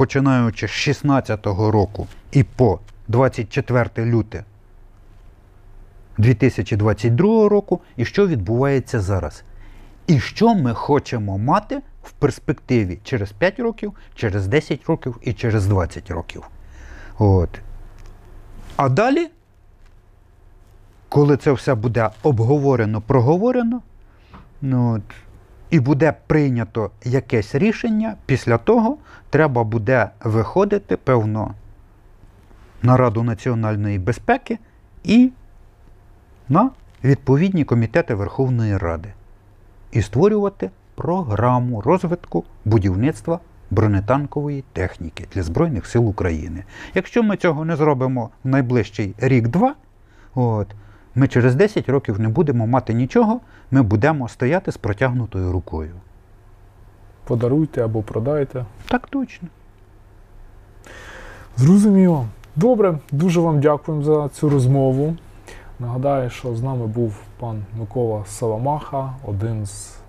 починаючи з 2016 року і по 24 люте 2022 року, і що відбувається зараз. І що ми хочемо мати в перспективі через 5 років, через 10 років і через 20 років. От. А далі, коли це все буде обговорено, проговорено, ну, і буде прийнято якесь рішення, після того треба буде виходити, певно, на Раду національної безпеки і на відповідні комітети Верховної Ради і створювати програму розвитку будівництва бронетанкової техніки для Збройних сил України. Якщо ми цього не зробимо в найближчий рік-два, от, ми через 10 років не будемо мати нічого, ми будемо стояти з протягнутою рукою. Подаруйте або продайте. Так точно. Зрозуміло. Добре, дуже вам дякуємо за цю розмову. Нагадаю, що з нами був пан Микола Саламаха, один з,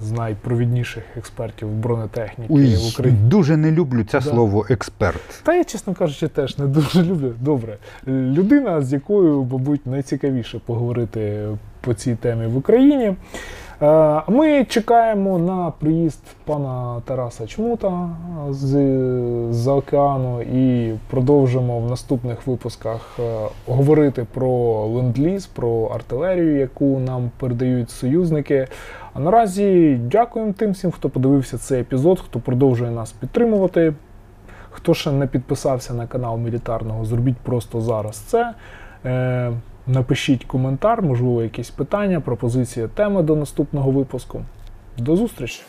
з найпровідніших експертів бронетехніки Ой, в Україні. дуже не люблю це Да. слово експерт. Та я, чесно кажучи, теж не дуже люблю. Добре. Людина, з якою, мабуть, найцікавіше поговорити по цій темі в Україні. Е, Ми чекаємо на приїзд пана Тараса Чмута з, з океану і продовжимо в наступних випусках е, говорити про ленд-ліз, про артилерію, яку нам передають союзники. А наразі дякуємо тим всім, хто подивився цей епізод, хто продовжує нас підтримувати. Хто ще не підписався на канал Мілітарного, зробіть просто зараз це. Е, напишіть коментар, можливо, якісь питання, пропозиції теми до наступного випуску. До зустрічі!